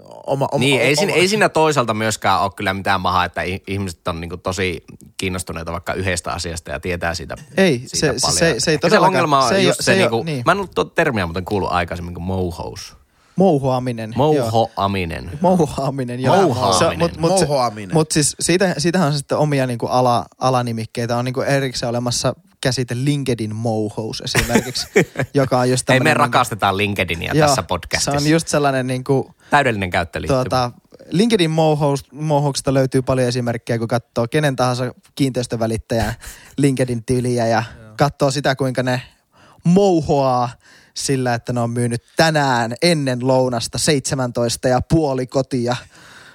oma, oma, niin, oma, ei, oma. ei siinä toisaalta myöskään ole kyllä mitään mahaa, että ihmiset on niinku tosi kiinnostuneita vaikka yhdestä asiasta ja tietää siitä, ei, siitä se, paljon. Se, se, ei se ongelma on se just se, se niinku, niin. mä en ollut tuota termiä muuten kuullut aikaisemmin kuin mouhous. Mouhoaminen. Mouhoaminen. Mouhoaminen, joo. Mouhoaminen. Mutta mut, Mouhoaminen. Mut siis siitä, siitähän on sitten omia niinku ala, alanimikkeitä. On niinku erikseen olemassa käsite LinkedIn mouhous esimerkiksi, [LAUGHS] joka on just Ei me rakastetaan LinkedInia joo, tässä podcastissa. Se on just sellainen niin kuin, Täydellinen käyttöliittymä. Tuota, LinkedIn mouhouksesta löytyy paljon esimerkkejä, kun katsoo kenen tahansa kiinteistövälittäjän LinkedIn-tiliä ja katsoo sitä, kuinka ne mouhoaa sillä, että ne on myynyt tänään ennen lounasta 17 ja puoli kotia.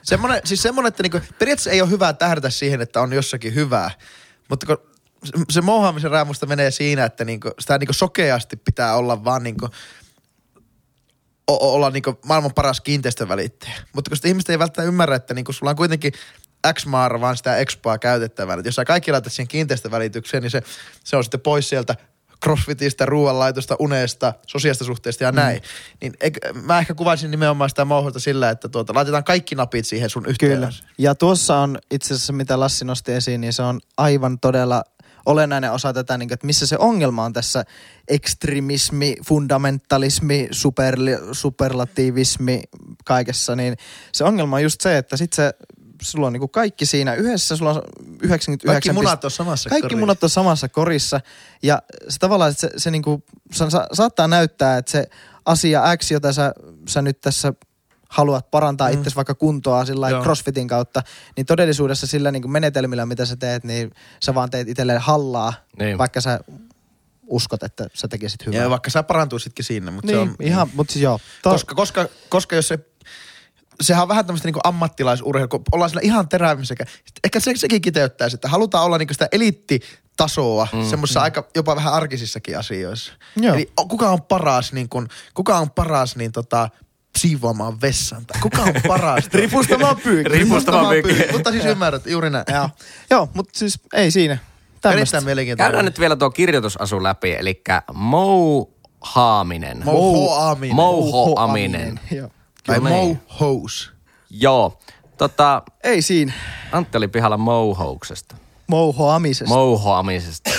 Semmoinen, siis semmoinen, että niinku, periaatteessa ei ole hyvä tähdätä siihen, että on jossakin hyvää, mutta kun se mouhaamisen raamusta menee siinä, että niinku, sitä niinku sokeasti pitää olla vaan niinku, o- olla niinku maailman paras kiinteistövälittäjä. Mutta koska ihmiset ei välttämättä ymmärrä, että niinku sulla on kuitenkin X vaan sitä expoa käytettävänä. Jos sä kaikki laitat siihen kiinteistövälitykseen, niin se, se on sitten pois sieltä crossfitistä, ruoanlaitosta, unesta, sosiaalista suhteesta ja mm. näin. Mm. Niin eikö, mä ehkä kuvaisin nimenomaan sitä mauhota sillä, että tuota, laitetaan kaikki napit siihen sun yhteen. Kyllä. Ja tuossa on itse asiassa, mitä Lassi nosti esiin, niin se on aivan todella olennainen osa tätä, niin kuin, että missä se ongelma on tässä ekstremismi, fundamentalismi, super, superlatiivismi kaikessa, niin se ongelma on just se, että sit se sulla on niinku kaikki siinä yhdessä, sulla on 99... Kaikki munat on samassa Kaikki korissa. munat on samassa korissa. Ja se tavallaan, että se, se niinku, sa, saattaa näyttää, että se asia X, jota sä, sä nyt tässä haluat parantaa mm. itse vaikka kuntoa sillä crossfitin kautta, niin todellisuudessa sillä niin kuin menetelmillä, mitä sä teet, niin sä vaan teet itselleen hallaa, niin. vaikka sä uskot, että sä tekisit hyvää. Ja vaikka sä parantuisitkin siinä, mutta niin, se on... Ihan, niin. mutta siis joo. To- koska, koska, koska jos se sehän on vähän tämmöistä niinku ammattilaisurheilua, kun ollaan siellä ihan terävissä. Ehkä se, sekin kiteyttää että halutaan olla niinku sitä eliittitasoa mm, semmoisissa mm. aika jopa vähän arkisissakin asioissa. Joo. Eli kuka on paras, niin kun, kuka on paras niin tota, siivoamaan vessan. Tai kuka on paras? [LAUGHS] Ripustamaan pyykki. [LAUGHS] Ripustamaan pyykki. Mutta siis ymmärrät, juuri näin. [LAUGHS] Joo, Joo mutta siis ei siinä. Tämmöistä. mielenkiintoista. Käydään nyt vielä tuo kirjoitusasu läpi, eli mouhaaminen. Mouhoaminen. Mouhoaminen. Joo. Tai mohous. Joo. Tota, ei siinä. Antti oli pihalla mouhouksesta. Mouhoamisesta. Mouhoamisesta.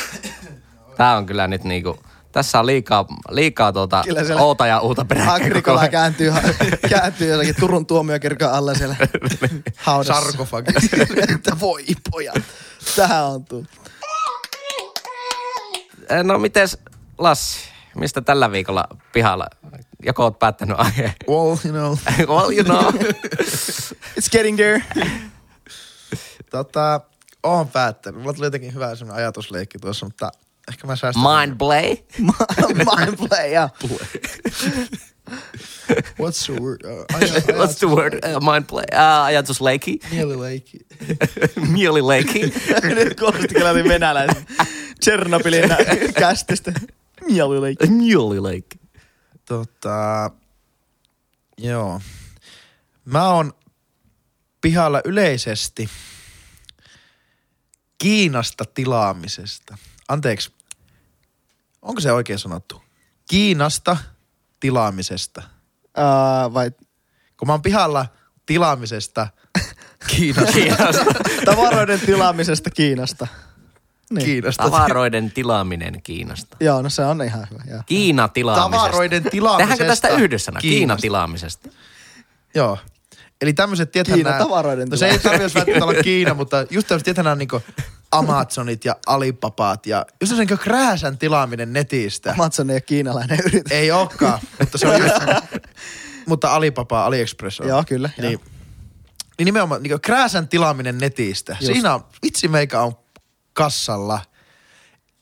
[COUGHS] Tää on kyllä nyt niinku, tässä on liikaa, liikaa tuota oota ja uuta peräkkäin. Agrikola kääntyy, [LAUGHS] kääntyy jossakin Turun tuomiokirkon alla siellä haudassa. Sarkofagi. [LAUGHS] että voi pojat, tähän on tullut. No mites Lassi, mistä tällä viikolla pihalla? Joko oot päättänyt aiheen? well, you know. [LAUGHS] well, you know. It's getting there. Tota, oon päättänyt. Mulla tuli jotenkin hyvä semmoinen ajatusleikki tuossa, mutta ehkä mä säästän. Mind play. [LAUGHS] Mind play, ja. What's the word? Uh, [LAUGHS] What's the word? Uh, mind play. Uh, ajatusleikki. Mielileikki. Mielileikki. Nyt kuulosti kyllä venäläisen Tchernobylin kästistä. Mielileikki. Mielileikki. Tota, joo. Mä oon pihalla yleisesti Kiinasta tilaamisesta. Anteeksi, onko se oikein sanottu? Kiinasta tilaamisesta. Uh, vai Kun mä oon pihalla tilaamisesta [LAUGHS] Kiinasta. Kiinasta. tavaroiden tilaamisesta Kiinasta. Niin. Kiinasta. Tavaroiden tilaaminen Kiinasta. Joo, no se on ihan hyvä. Joo. Kiina tilaamisesta. Tavaroiden tilaamisesta. Tehdäänkö tästä yhdessä? Kiina tilaamisesta. Joo. Eli tämmöiset, tiethän Kiina tavaroiden No se ei tarvitse välttämättä olla Kiina, mutta just tämmöiset, tiethän nämä niinku Amazonit ja Alipapaat ja just se niinku krääsän tilaaminen netistä. Amazon ei ole kiinalainen yritys. Ei olekaan, mutta se on just, [LAUGHS] mutta Alipapa, AliExpress on. Joo, kyllä, joo. Niin, niin nimenomaan niin krääsän tilaaminen netistä. Just. Siinä on, vitsi meikä on kassalla.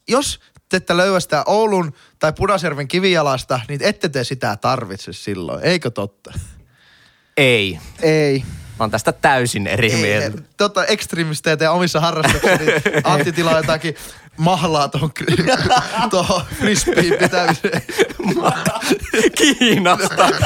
Jos te ette löyä sitä Oulun tai Pudasjärven kivijalasta, niin ette te sitä tarvitse silloin. Eikö totta? Ei. Ei. Mä oon tästä täysin eri mieltä. tota, ekstremistejä teidän omissa harrastuksissa, niin [LAUGHS] Antti tilaa jotakin mahlaa tuohon, [LAUGHS] tuohon frisbeen pitämiseen. Kiinasta. [LAUGHS]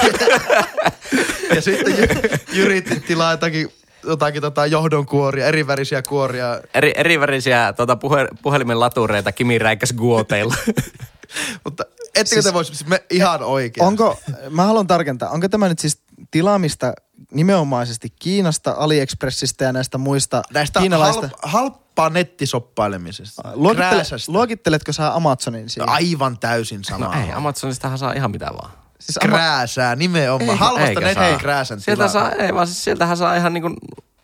Ja sitten Jy- Jyri tilaa jotakin, jotakin tota johdonkuoria, eri värisiä kuoria. Eri, eri värisiä tuota, puhe, puhelimen latureita Kimi Räikkäs guoteilla. [LAUGHS] Mutta ettekö siis, te voisi siis me ihan oikein? Onko, mä haluan tarkentaa, onko tämä nyt siis tilaamista nimenomaisesti Kiinasta, AliExpressistä ja näistä muista näistä kiinalaista? halp, halppaa nettisoppailemisesta? Luokittele, luokitteletko sä Amazonin siihen? Aivan täysin sama. No ei, Amazonistahan saa ihan mitä vaan. Siis Ama- Krääsää nimenomaan. Eikä- Halvasta eikä netin krääsän Sieltä tilaa. saa, ei vaan siis sieltähän saa ihan niinku,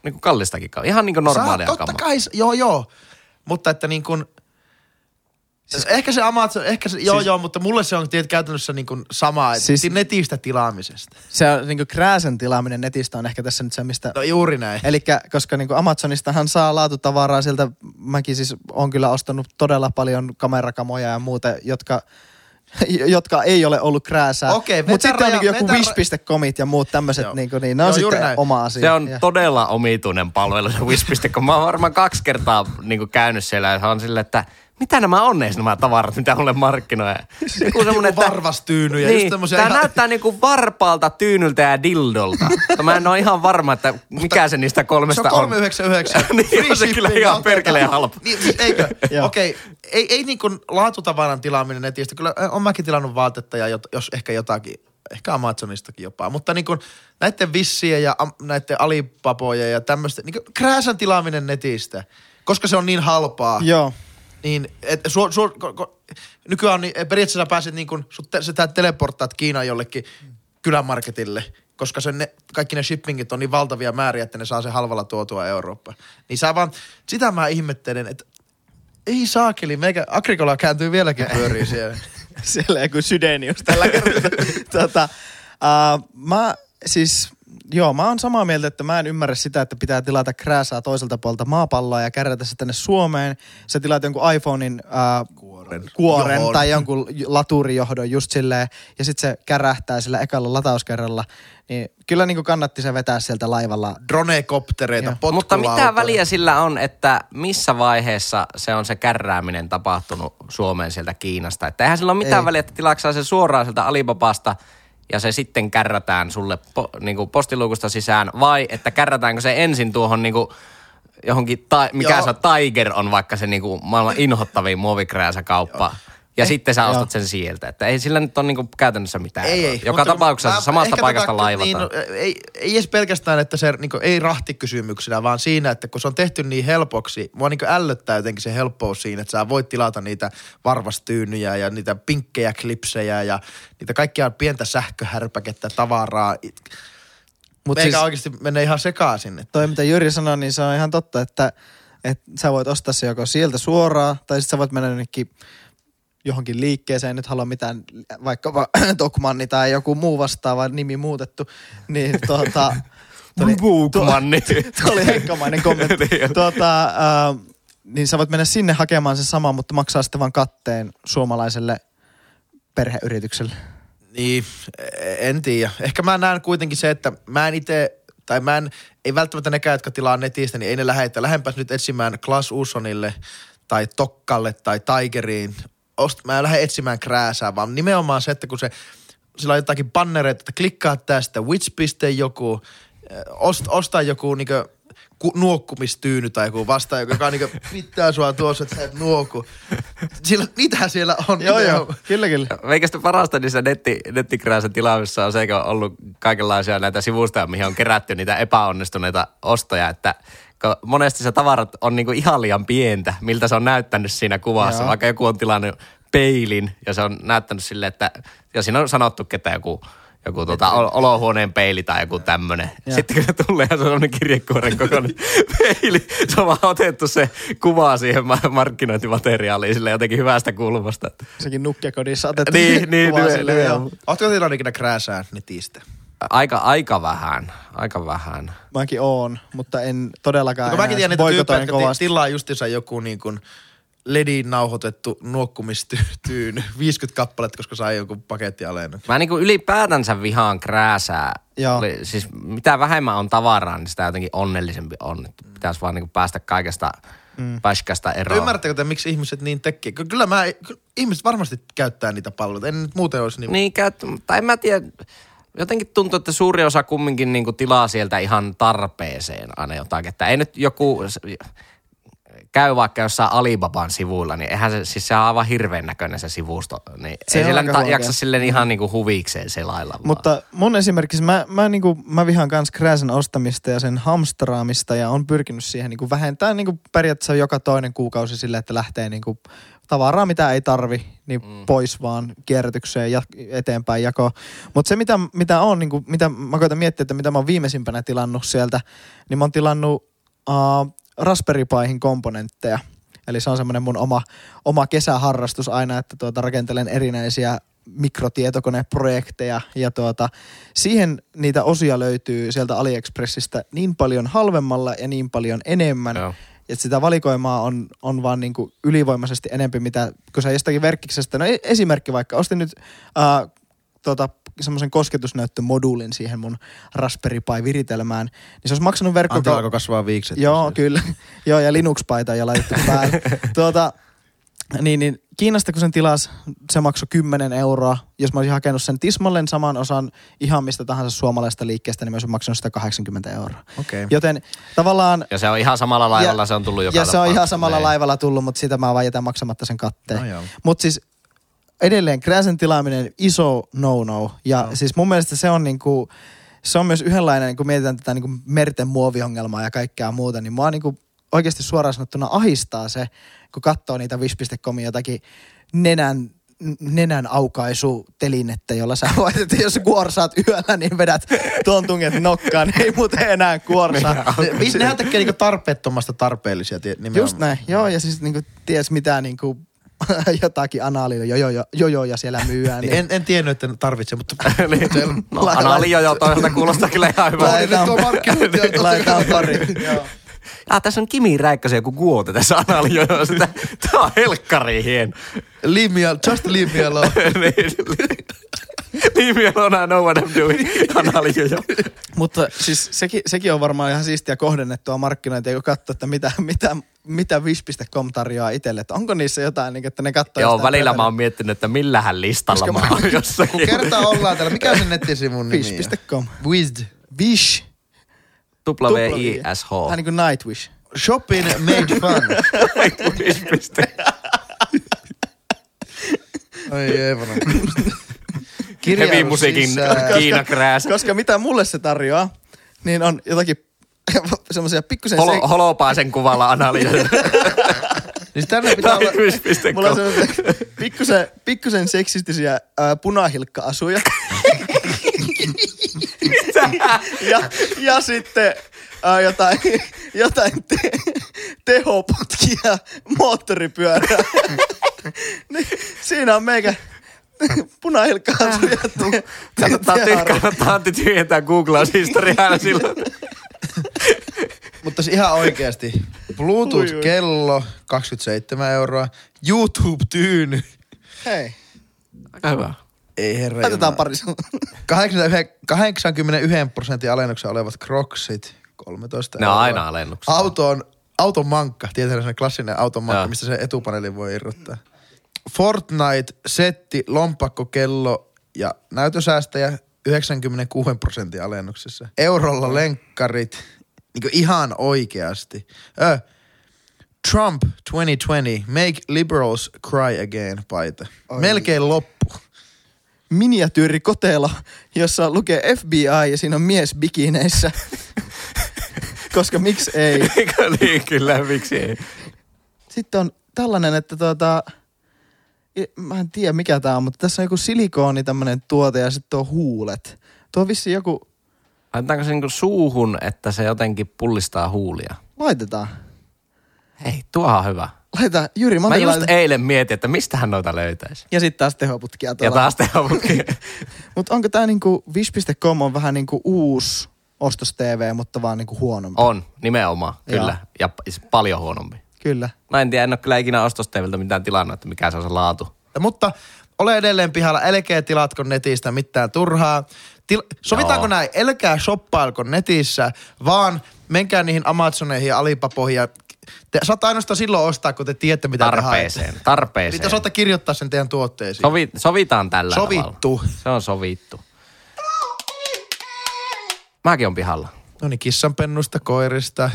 niinku kallistakin kamaa. Ihan niinku normaalia Saa, totta kamaa. kai, joo joo. Mutta että niin kuin, siis ehkä se Amazon, ehkä se, joo Siis- joo, mutta mulle se on tiet, käytännössä niin kuin sama, että Siis- netistä tilaamisesta. se on niinku krääsen tilaaminen netistä on ehkä tässä nyt se, mistä... No juuri näin. Eli koska niinku Amazonistahan saa laatutavaraa sieltä, mäkin siis on kyllä ostanut todella paljon kamerakamoja ja muuta, jotka [LAUGHS] jotka ei ole ollut krääsää. Okei, Mutta vetä sitten on niinku joku wish.comit ja muut tämmöiset, Joo. niinku, niin ne on Joo, sitten näin. oma asia. Se on Ja- todella omituinen palvelu se Wish.com. Mä oon varmaan kaksi kertaa niinku käynyt siellä ja on silleen, että mitä nämä on edes nämä tavarat, mitä mulle markkinoi. Joku semmonen, Joku varvastyyny ja just niin, tämmösiä tää ihan- näyttää niinku varpaalta, tyynyltä ja dildolta. Mutta mä en ole ihan varma, että mikä se niistä Se kolmesta on 399. [LAUGHS] Niin, Free on se kyllä ihan perkeleen halpa. Niin, siis eikö? Okei, ei, ei niin kuin laatutavaran tilaaminen netistä. Kyllä äh, on mäkin tilannut vaatetta ja jot, jos ehkä jotakin, ehkä Amazonistakin jopa. Mutta niin kuin näiden vissien ja am, näiden alipapojen ja tämmöistä, niin kuin krääsän tilaaminen netistä, koska se on niin halpaa. Joo. Niin, et, su, su, ko, ko, nykyään niin, periaatteessa sä pääset niin kuin, sut te, sä teleporttaat Kiinaan jollekin kylämarketille, koska sen ne, kaikki ne shippingit on niin valtavia määriä, että ne saa sen halvalla tuotua Eurooppaan. Niin sä vaan, sitä mä ihmettelen, että ei saakeli, meikä Agrikola kääntyy vieläkin pyöriin [LAUGHS] siellä. Siellä joku sydenius tällä kertaa. [LAUGHS] tota, uh, mä siis, joo, mä oon samaa mieltä, että mä en ymmärrä sitä, että pitää tilata krääsää toiselta puolta maapalloa ja kärrätä se tänne Suomeen. Sä tilaat jonkun iPhonein uh, Kuoren. kuoren Johon. tai jonkun laturijohdon just silleen, ja sitten se kärähtää sillä ekalla latauskerralla. Niin kyllä niin kannatti se vetää sieltä laivalla. Dronekoptereita. Mutta mitä väliä sillä on, että missä vaiheessa se on se kärrääminen tapahtunut Suomeen sieltä Kiinasta? Että eihän sillä ole mitään Ei. väliä, että tilaatko se suoraan sieltä Alibabasta ja se sitten kärrätään sulle po, niin kuin postiluukusta sisään vai että kärrätäänkö se ensin tuohon niin kuin johonkin, ta, mikä Joo. se on, Tiger on vaikka se niin kuin maailman inhottavin muovikrääsä kauppa. Ja Eh, sitten sä joo. ostat sen sieltä. Että ei sillä nyt ole niinku käytännössä mitään Ei, ei. Joka mutta tapauksessa mä- samasta paikasta tota, laivataan. Niin, no, ei, ei edes pelkästään, että se niin ei rahtikysymyksenä, vaan siinä, että kun se on tehty niin helpoksi, mua niin ällöttää jotenkin se helppous siinä, että sä voit tilata niitä varvastyynyjä ja niitä pinkkejä klipsejä ja niitä kaikkia pientä sähköhärpäkettä, tavaraa. Mut Meikä siis- siis, oikeasti menee ihan sekaisin. Että toi mitä Jyri sanoi, niin se on ihan totta, että, että sä voit ostaa se joko sieltä suoraan, tai sitten sä voit mennä jonnekin johonkin liikkeeseen, en nyt halua mitään, vaikkapa Tokmanni [CLEARS THROAT] tai joku muu vastaava nimi muutettu, niin tuota... Bukmanni. Tuo oli heikkamainen kommentti. [LAUGHS] Niin. tuota, äh, niin sä voit mennä sinne hakemaan sen saman, mutta maksaa sitten vaan katteen suomalaiselle perheyritykselle. Niin, en tiedä. Ehkä mä näen kuitenkin se, että mä en itse, tai mä en, ei välttämättä nekään, jotka tilaa netistä, niin ei ne lähetä. Lähempäs nyt etsimään Klaas Ussonille tai Tokkalle tai Tigeriin. Ost, mä en lähde etsimään krääsää, vaan nimenomaan se, että kun se, sillä on jotakin bannereita, että klikkaa tästä, which piste joku, äh, ost, ostaa joku niinkö ku, nuokkumistyyny tai joku vasta, joka niinku pitää sua tuossa, että sä et nuoku. Sillä, niitähän siellä on. Joo, joo, on- kyllä, kyllä. Meikästä parasta niissä netti, nettikrääsän tilaamissa on se, kun on ollut kaikenlaisia näitä sivustoja, mihin on kerätty niitä epäonnistuneita ostoja, että kun monesti se tavarat on niinku ihan liian pientä, miltä se on näyttänyt siinä kuvassa. Joo. Vaikka joku on tilannut peilin ja se on näyttänyt silleen, että ja siinä on sanottu, että joku joku tuota, ol- olohuoneen peili tai joku tämmönen. Joo. Sitten kun se tulee ja se on sellainen kirjekuoren kokoinen [LAUGHS] peili, se on vaan otettu se kuva siihen ma- markkinointimateriaaliin sille jotenkin hyvästä kulmasta. Sekin nukkekodissa otettiin Niin, niin, kuva niin, sille, niin, joo. Ootko tilannut ikinä krääsää netistä? Aika, aika vähän, aika vähän. Mäkin oon, mutta en todellakaan mäkin tiedän niitä tyyppejä, jotka tilaa justiinsa joku niin kuin lediin nauhoitettu nuokkumistyyny, [LAUGHS] 50 kappaletta, koska sai jonkun pakettialennuksen. Mä niinku ylipäätänsä vihaan krääsää. Joo. Oli, siis mitä vähemmän on tavaraa, niin sitä jotenkin onnellisempi on. Että Pitäisi vaan niinku päästä kaikesta mm. päskästä eroon. Ymmärrättekö te, miksi ihmiset niin tekee? Ky- Kyllä mä, ihmiset varmasti käyttää niitä palveluita. En nyt muuten olisi niin... Niin, käyt, tai en mä tiedä. Jotenkin tuntuu, että suuri osa kumminkin niinku tilaa sieltä ihan tarpeeseen aina jotakin. Että ei nyt joku käy vaikka jossain Alibaban sivuilla, niin eihän se, siis se on aivan hirveän näköinen se sivusto. Niin Se ei nyt huono. jaksa silleen ihan niinku huvikseen selailla vaan. Mutta mun esimerkiksi, mä, mä, niinku, mä vihaan kans krääsen ostamista ja sen hamstraamista ja on pyrkinyt siihen niinku vähentää niinku periaatteessa joka toinen kuukausi sille, että lähtee niinku tavaraa, mitä ei tarvi, niin mm. pois vaan kierrätykseen ja eteenpäin jako. Mutta se, mitä, mitä on, niinku, mitä mä koitan miettiä, että mitä mä oon viimeisimpänä tilannut sieltä, niin mä oon tilannut uh, Raspberry Pihin komponentteja. Eli se on semmoinen mun oma, oma kesäharrastus aina, että tuota, rakentelen erinäisiä mikrotietokoneprojekteja ja tuota, siihen niitä osia löytyy sieltä AliExpressistä niin paljon halvemmalla ja niin paljon enemmän, Joo. Että sitä valikoimaa on, on vaan niin kuin ylivoimaisesti enempi, mitä kun sä jostakin verkkiksestä, no e- esimerkki vaikka, ostin nyt äh, tota, semmoisen kosketusnäyttömoduulin siihen mun Raspberry Pi viritelmään, niin se olisi maksanut verkko... Antti alkoi kasvaa viikset. Joo, kyllä. [LAUGHS] Joo, ja Linux-paita ja laitettu päälle. [LAUGHS] tuota, niin, niin Kiinasta kun sen tilas, se maksoi 10 euroa. Jos mä olisin hakenut sen tismalleen saman osan ihan mistä tahansa suomalaista liikkeestä, niin mä olisin maksanut sitä 80 euroa. Okei. Joten tavallaan... Ja se on ihan samalla laivalla, se on tullut joka Ja se on ihan samalla Niin. laivalla tullut, mutta sitä mä vaan jätän maksamatta sen katteen. No. Mutta siis edelleen krääsen tilaaminen iso no-no. Ja no. siis mun mielestä se on niinku, se on myös yhdenlainen, kun mietitään tätä niinku merten muoviongelmaa ja kaikkea muuta, niin mua niinku oikeasti suoraan sanottuna ahistaa se, kun katsoo niitä wish.comin jotakin nenän nenän aukaisutelinettä, jolla sä voit, että jos kuorsaat yöllä, niin vedät tuon tunget nokkaan, ei muuten enää kuorsaa. Ne, nehän tekee niinku tarpeettomasta tarpeellisia nimenomaan. Just näin, joo, ja siis niinku ties mitä niinku [LAUGHS] jotakin anaalio, jojoja jo, jo, ja siellä myyään. Niin en, en tiennyt, että tarvitsee, mutta [LAUGHS] Niin. No, Analijo jo toisaalta kuulostaa kyllä ihan hyvältä. Laitetaan- pari. Ah, tässä on Kimi Räikkösen joku kuote tässä Analijo. Sitä, tää on helkkari hieno. leave me, al- just leave me alone. Leave me alone, I know what I'm doing. Analijo. Mutta siis sekin, sekin on varmaan ihan siistiä kohdennettua markkinointia, kun katsoo, että mitä, mitä, mitä wish.com tarjoaa itselle. Että onko niissä jotain, niin, että ne katsoo Joo, välillä mä pöydällä. oon miettinyt, että millähän listalla Koska mä mä- oon Kun jossakin. kertaa ollaan täällä, mikä on se nettisivun nimi? on? Wish.com. Wizd. Wish. W-I-S-H. Vähän niin kuin Nightwish. Shopping made fun. Ai Eevana. Heavy musiikin Kiina krääs. Koska mitä mulle se tarjoaa, niin on jotakin [LAUGHS] semmoisia pikkusen... Holo, holopaisen kuvalla analysoida. [LAUGHS] Siis tänne pitää olla... Mulla on pikkusen, pikkusen seksistisiä äh, punahilkka-asuja. [LAUGHS] ja, ja sitten äh, jotain, jotain te, tehoputkia moottoripyörää. niin, siinä on meikä punahilkka-asuja. Te, kannattaa, kannattaa Antti tyhjentää Google-historiaa silloin. Mutta siis ihan oikeasti. Bluetooth-kello 27 euroa. YouTube-tyyny. Hei. Aika hyvä. Ei herra Laitetaan pari 81 [LAUGHS] prosentin alennuksen olevat Crocsit. 13 Ne on aina alennuksessa. Auto on auton mankka. Tietää se klassinen auton mankka, Joo. mistä se etupaneeli voi irrottaa. Fortnite-setti, lompakkokello ja näytösäästäjä 96 prosentin alennuksessa. Eurolla lenkkarit, niin ihan oikeasti. Ö, Trump 2020, make liberals cry again paita. Oi. Melkein loppu. Miniatyyrikotelo, jossa lukee FBI ja siinä on mies bikineissä. Koska miksi ei? [LAUGHS] Niin, kyllä, miksi ei? Sitten on tällainen, että tuota, mä en tiedä mikä tää on, mutta tässä on joku silikooni tämmönen tuote ja sitten tuo huulet. Tuo on vissiin joku... Laitetaanko se niinku suuhun, että se jotenkin pullistaa huulia? Laitetaan. Hei, tuohan on hyvä. Laita, Jyri, mä, mä just eilen mietin, että mistä hän noita löytäisi. Ja sitten taas tehoputkia tuolla. Ja taas tehoputkia. [LAUGHS] Mutta onko tää niinku, wish.com on vähän niinku uusi ostos TV, mutta vaan niinku huonompi. On, nimenomaan, kyllä. Ja, ja paljon huonompi. Kyllä. Mä en tiedä, en ole kyllä ikinä ostos TVltä mitään tilannut, että mikä se on se laatu. Mutta ole edelleen pihalla, älkää tilatko netistä mitään turhaa. Til- Sovitaanko Joo. näin, älkää shoppailko netissä, vaan menkää niihin Amazoneihin ja Alipapoihin ja te saatte ainoastaan silloin ostaa, kun te tiedätte, mitä tarpeeseen, te haette. Tarpeeseen. Niitä saatte kirjoittaa sen teidän tuotteisiin. Sovi, sovitaan tällä Sovittu. Tavalla. Se on sovittu. Mäkin on pihalla. No niin, kissanpennusta, koirista.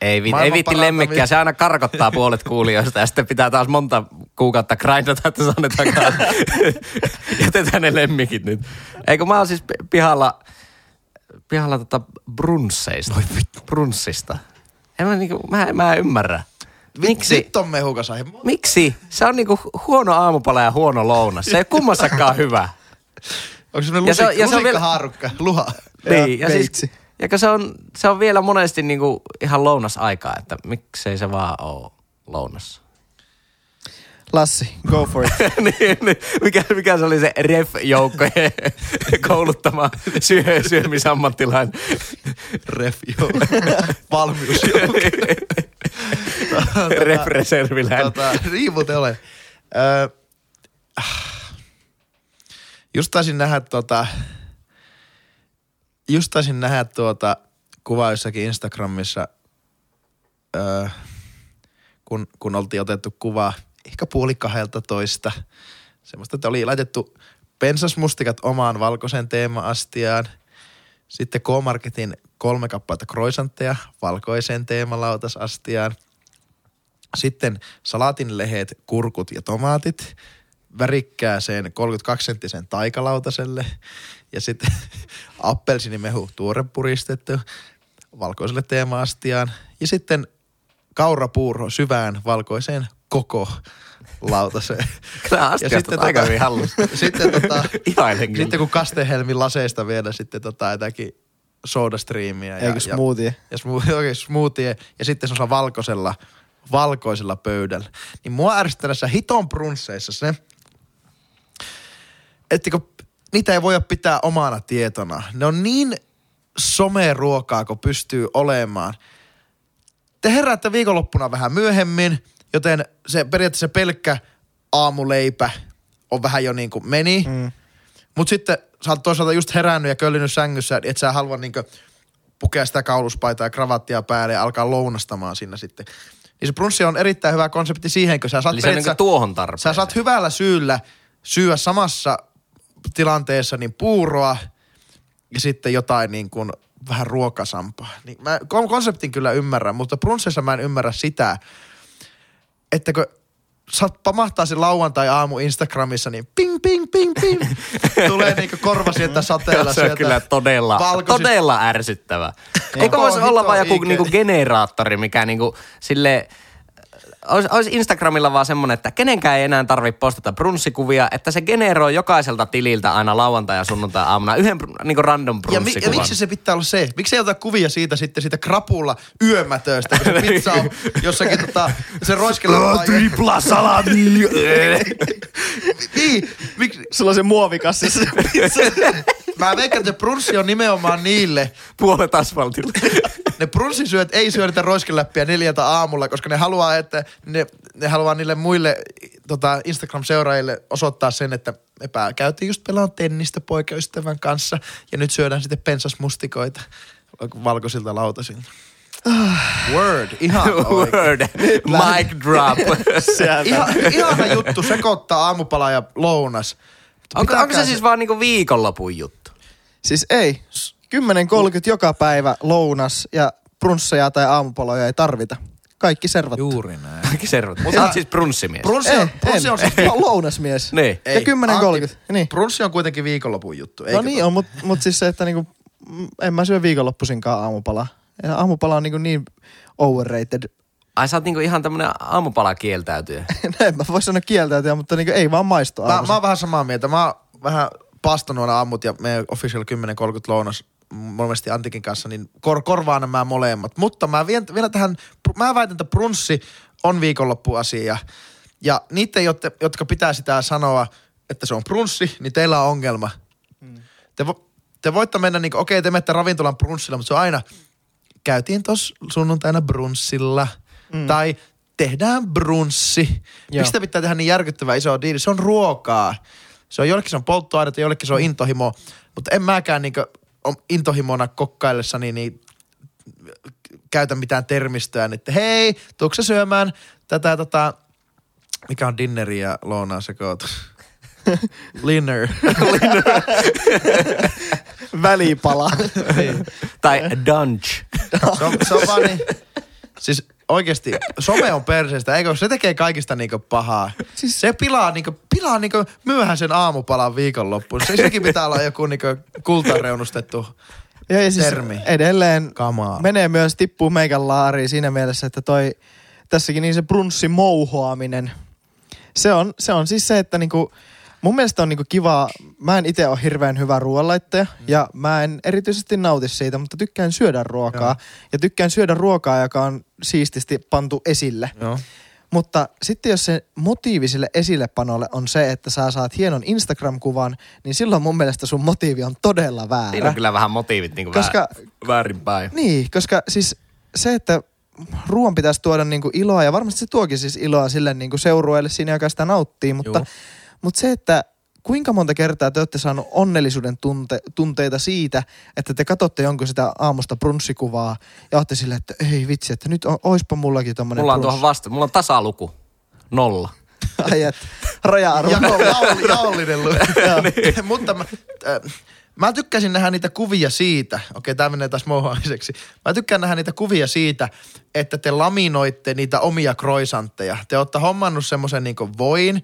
Ei, vi- ei vitti lemmikkiä, se aina karkottaa puolet kuulijoista ja sitten pitää taas monta kuukautta grindata, että saa ne takaisin. Jätetään ne lemmikit nyt. Eikö mä oon siis pihalla, pihalla tota brunsseista. Brunssista. En mä, niinku, mä, mä en ymmärrä. Miksi? Vittu on mehukas Miksi? Se on niinku huono aamupala ja huono lounas. Se ei kummassakaan hyvä. Onko se lusik- ja se on vielä... haarukka, luha? Niin, ja, ja siis, ja se on, se on vielä monesti niinku ihan lounasaikaa, että miksei se vaan ole lounassa. Lassi, go for it. [LAUGHS] niin, niin. Mikä, mikä se oli se ref-joukkojen kouluttama syö, syömisammattilainen? Ref-joukko. Valmiusjoukko. [LAUGHS] Ref-reserviläinen. Tota, niin muuten ole. Öö, just taisin nähdä tota, just taisin nähdä tuota kuvaa jossakin Instagramissa, öö, kun, kun oltiin otettu kuva ehkä puoli toista. Semmoista, että oli laitettu pensasmustikat omaan valkoisen teema-astiaan. Sitten K-Marketin kolme kappaletta kroisantteja valkoiseen teemalautas-astiaan. Sitten salaatinlehet, kurkut ja tomaatit värikkääseen 32-senttisen taikalautaselle ja sitten [LAUGHS] appelsinimehu tuore puristettu valkoiselle teema-astiaan ja sitten kaurapuuro syvään valkoiseen koko lautaseen. Kyllä ja sitten aika tota, hyvin hallussa. Sitten, tota, [LAUGHS] sitten kun kastehelmi laseista vielä sitten tota jotakin sodastriimiä. Eikö smoothie? Ja, ja smoothie, okay, smoothie. Ja sitten se on valkoisella, valkoisella pöydällä. Niin mua ärsyttää näissä hiton brunsseissa se, että kun niitä ei voi pitää omana tietona. Ne on niin someruokaa, kun pystyy olemaan. Te heräätte viikonloppuna vähän myöhemmin, joten se periaatteessa pelkkä aamuleipä on vähän jo niin kuin meni. Mm. Mutta sitten sä oot toisaalta just herännyt ja köllinyt sängyssä, että sä halua niin pukea sitä kauluspaitaa ja kravattia päälle ja alkaa lounastamaan siinä sitten. Niin se brunssi on erittäin hyvä konsepti siihen, kun sä saat, Eli se niin tuohon sä saat hyvällä syyllä syödä samassa tilanteessa niin puuroa ja sitten jotain niin kuin vähän ruokasampaa. Niin mä konseptin kyllä ymmärrän, mutta brunsseissa mä en ymmärrä sitä, että kun saat pamahtaa se lauantai-aamu Instagramissa, niin ping, ping, ping, ping. [LAUGHS] Tulee niinku korva sieltä sateella se on sieltä. kyllä todella, valkoisista- todella ärsyttävä. Eikö Koko voisi olla vaan joku niinku generaattori, mikä niinku sille olisi, olisi Instagramilla vaan semmonen, että kenenkään ei enää tarvitse postata brunssikuvia, että se generoi jokaiselta tililtä aina lauantai- ja sunnuntai-aamuna yhden br- niinku random Ja, mi- brunssikuvan. ja miksi se pitää olla se? Miksi ei ota kuvia siitä sitten siitä krapulla yömätöistä, kun se [LAUGHS] pizza on jossakin tota, se roiskella. Tripla salami! [LAUGHS] niin, miksi? Sulla on se muovikassi. [LAUGHS] se pizza. Mä veikkaan, että se brunssi on nimenomaan niille. Puolet asfaltilla. [LAUGHS] Ne brunssisyöt ei syö niitä roiskeläppiä neljältä aamulla, koska ne haluaa, että ne, ne haluaa niille muille tota, Instagram-seuraajille osoittaa sen, että me käytiin just pelaan tennistä poikaystävän kanssa ja nyt syödään sitten pensasmustikoita valkoisilta lautasilta. Word, ihan. [LAUGHS] Word. Mic drop. [LAUGHS] Ihan, ihana juttu sekoittaa aamupala ja lounas. Onko, onko se siis vaan niinku viikonlopun juttu? Siis ei. 10.30 joka päivä lounas ja brunsseja tai aamupaloja ei tarvita. Kaikki servattu. Juuri näin. Kaikki servot. Sä oot siis brunssimies. Brunssi Ei, on, brunssi on siis... Mä oon lounasmies. Niin. Ja 10.30. Niin. Brunssi on kuitenkin viikonlopun juttu. No eikö niin on, mutta mut siis se, että niinku, mm, en mä syö viikonloppuisinkaan aamupalaa. Ja aamupala on niinku niin overrated. Ai sä oot niinku ihan tämmönen aamupala kieltäytyjä. [LAUGHS] No en mä voi sanoa kieltäytyä, mutta niinku ei vaan maistu Mä, aamuisin. mä oon vähän samaa mieltä. Mä oon vähän pastonut aina aamut ja meidän official 10.30 lounas monesti Antikin kanssa, niin kor- korvaan nämä molemmat. Mutta mä vien, vielä tähän, mä väitän, että brunssi on viikonloppuasia. Ja niiden, jotka, jotka pitää sitä sanoa, että se on brunssi, niin teillä on ongelma. Te, vo, te voitte mennä niin okei, te menette ravintolan brunssilla, mutta se on aina, käytiin tuossa sunnuntaina brunssilla. Mm. Tai tehdään brunssi. Miksi pitää tehdä niin järkyttävä iso diili? Se on ruokaa. Se on jollekin se on polttoainetta, jollekin se on intohimo. Mutta en mäkään niin intohimona kokkaillessani niin käytä mitään termistöä, niin että hei, tuutko sä syömään tätä tota, mikä on dinneri ja lounaan sekoitus? [LAUGHS] Linner. Välipala. tai dunch. Se on, se on vaan niin, siis oikeesti some on perseestä, eikö se tekee kaikista niinku pahaa. Siis se pilaa niinku, pilaa niinku myöhäisen aamupalan viikonloppuun. Se, sekin pitää olla joku niinku kultareunustettu Ja, ja siis Termi. edelleen kamaa. menee myös tippuu meikän laariin siinä mielessä, että toi tässäkin niin se brunssi mouhoaminen. Se on, se on siis se, että niinku, mun mielestä on niinku kiva, mä en itse ole hirveän hyvä ruoanlaittaja mm. ja mä en erityisesti nauti siitä, mutta tykkään syödä ruokaa Joo. ja tykkään syödä ruokaa, joka on siististi pantu esille. Joo. Mutta sitten jos se motiivi sille esillepanolle on se, että sä saat hienon Instagram-kuvan, niin silloin mun mielestä sun motiivi on todella väärä. Siinä on kyllä vähän motiivit niinku Koska- vä- väärinpäin. Niin, koska siis se, että ruoan pitäisi tuoda niinku iloa, ja varmasti se tuokin siis iloa sille niinku seurueelle siinä, joka sitä nauttii, mutta, Juu. Mutta se, että kuinka monta kertaa te olette saanut onnellisuuden tunte, tunteita siitä, että te katsotte jonkun sitä aamusta brunssikuvaa ja olette silleen, että ei vitsi, että nyt on, oispa mullakin tommonen Mulla on brunssi. tuohon vasta, mulla on tasaluku. Nolla. [LAUGHS] Ai et, raja-arvo. Ja jaol- jaollinen lu- Mutta mä, äh, mä tykkäsin nähdä niitä kuvia siitä, okei tää menee taas mohoamiseksi. Mä tykkään nähdä niitä kuvia siitä, että te laminoitte niitä omia kroisantteja. Te olette hommannut semmoisen niinku voin,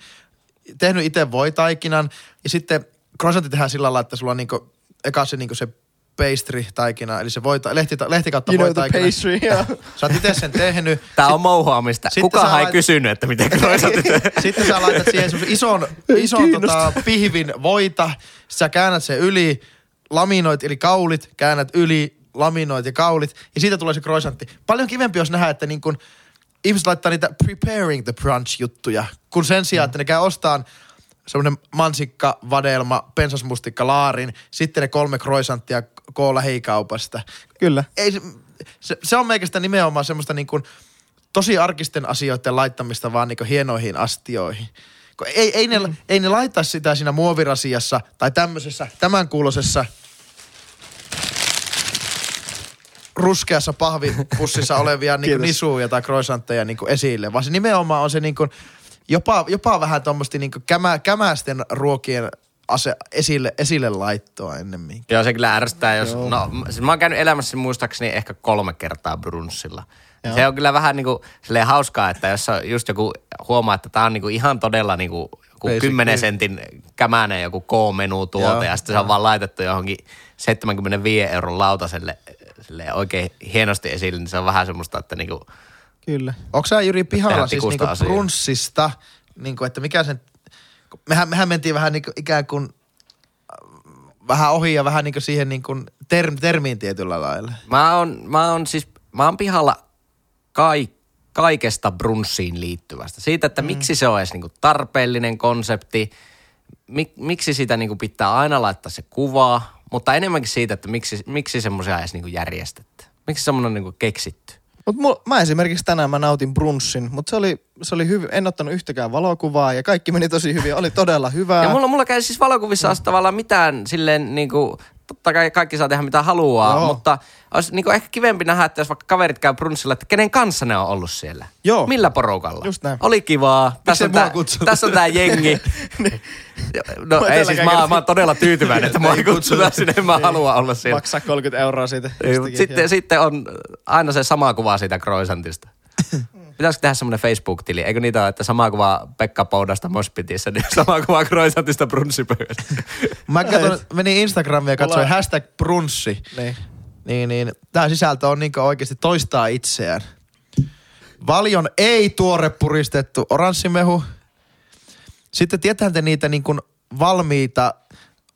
tehnyt itse voitaikinan ja sitten kroisantti tehdään sillä lailla, että sulla on niinku, eka se niinku se pastry-taikina, eli se voita, lehti, lehti kautta You know the voitaikina. pastry, joo. [LAUGHS] Sä oot itse sen tehnyt. Tää on mouhoamista. Kukaan sä ei lait- kysynyt, että miten kroisatit. [LAUGHS] Sitten sä laitat siihen ison, [LAUGHS] ison tota, pihvin voita, sit sä käännät sen yli, laminoit eli kaulit, käännät yli, laminoit ja kaulit, ja siitä tulee se croissantti. Paljon kivempi olisi nähdä, että niin kun ihmiset laittaa niitä preparing the brunch juttuja, kun sen sijaan, että ne käy ostaan semmoinen mansikka, vadelma, pensasmustikka, laarin, sitten ne kolme croissanttia koo lähikaupasta. Kyllä. Ei, se, se, se on meikästä nimenomaan semmoista niin kuin tosi arkisten asioiden laittamista vaan niin hienoihin astioihin. Ei, ei, ne, mm. ei ne laita sitä siinä muovirasiassa tai tämmöisessä tämän kuulosessa ruskeassa pahvipussissa [LAUGHS] olevia niin Kiitos. nisuja tai croissantteja niin esille, vaan se nimenomaan on se niin kuin, jopa, jopa vähän tuommoista niin kämä, kämästen ruokien ase, esille, esille laittoa ennemmin. Joo, se kyllä ärsyttää, jos... No, siis mä oon käynyt elämässä muistaakseni ehkä kolme kertaa brunssilla. Joo. Se on kyllä vähän niinku silleen hauskaa, että jos on just joku huomaa, että tämä on niinku ihan todella niinku joku Basic, 10 niin. sentin kämäinen joku K-menu tuote Joo, ja sitten se on vaan laitettu johonkin 75 euron lautaselle silleen oikein hienosti esille, niin se on vähän semmoista, että niinku, Kyllä. Onko sä Jyri pihalla siis niinku asiaa. brunssista, niinku, että mikä sen, mehän, mehän mentiin vähän niinku ikään kuin äh, vähän ohi ja vähän niinku siihen niinku term, termiin tietyllä lailla. Mä oon, mä oon siis, mä oon pihalla kai, kaikesta brunssiin liittyvästä. Siitä, että mm. miksi se on edes niinku tarpeellinen konsepti, mik, miksi sitä niinku pitää aina laittaa se kuva, mutta enemmänkin siitä, että miksi, miksi semmoisia edes niinku järjestetty. Miksi semmoinen on niinku keksitty. Mut mä esimerkiksi tänään mä nautin brunssin, mutta se oli, se oli hyvin, en ottanut yhtäkään valokuvaa ja kaikki meni tosi hyvin, oli todella hyvää. Ja mulla, mulla käy siis valokuvissa mm. tavallaan mitään silleen niinku, totta kai kaikki saa tehdä mitä haluaa, Joo. mutta olisi niinku ehkä kivempi nähdä, että jos vaikka kaverit käy brunssilla, että kenen kanssa ne on ollut siellä. Joo. Millä porukalla? Just näin. Oli kivaa. Tässä on, tää, tässä on tää jengi. [LAUGHS] no Mä ei siis, mä, mä oon todella tyytyväinen, että mua ei kutsuta sinne, mä halua olla siellä. Maksaa 30 euroa siitä. Ei, jostakin, Sitten, sitten on aina se sama kuva siitä croissantista. [LAUGHS] Pitäisikö tehdä semmoinen Facebook-tili? Eikö niitä ole, että sama kuva Pekka Poudasta Mospitissä, niin sama kuva croissantista brunssipöydästä. Mä katson, menin Instagramia ja katsoin Mulla- hashtag brunssi. Niin. Niin, niin tämä sisältö on niinku oikeasti toistaa itseään. Valion ei tuore puristettu oranssimehu. Sitten tietähän te niitä niin kuin valmiita,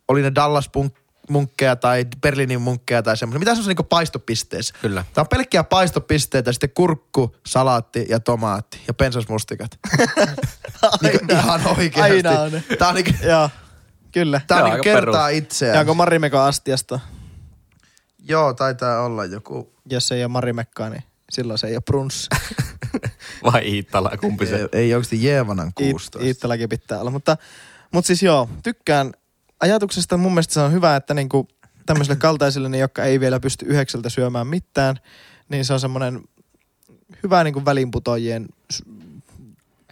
oli ne Dallas punk- munkkeja tai Berliinin munkkeja tai semmoisia. Mitä se on niin paistopisteessä? Kyllä. Tämä on pelkkiä paistopisteitä, sitten kurkku, salaatti ja tomaatti ja pensasmustikat. [LAUGHS] niin ihan oikeasti. Aina on ne. Tämä on, niin, Joo, kyllä. tää on Joo, niin aika kertaa perus. itseään. Ja onko astiasta? Joo, taitaa olla joku. Jos ei ole Marimekkaa, niin silloin se ei ole brunssi. [LAUGHS] Vai Iittala, kumpi se? Ei, ei oikeasti Jeevanan Iit- 16. Iittalakin pitää olla. Mutta, mutta siis joo, tykkään ajatuksesta. Mun mielestä se on hyvä, että niinku tämmöisille [CLEARS THROAT] kaltaisille, niin, jotka ei vielä pysty yhdeksältä syömään mitään, niin se on semmoinen hyvä niinku välinputoajien...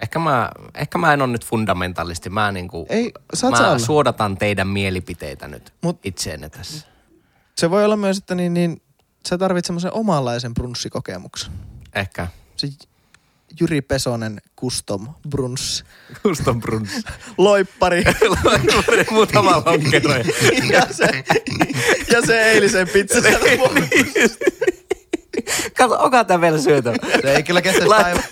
Ehkä mä, ehkä mä en ole nyt fundamentalisti. Mä, niinku, Ei, mä suodatan teidän mielipiteitä nyt Mut- itseenne tässä. Se voi olla myös, että niin, niin sä tarvitset semmoisen omanlaisen brunssikokemuksen. Ehkä. Se Jyri Pesonen custom bruns. Custom bruns. [LAUGHS] [LAUGHS] Loippari. Muutama lonkero. [LAUGHS] ja, se, ja se eilisen pizza. Kato, onko tämä vielä syötä? Se ei kyllä kestä päivä.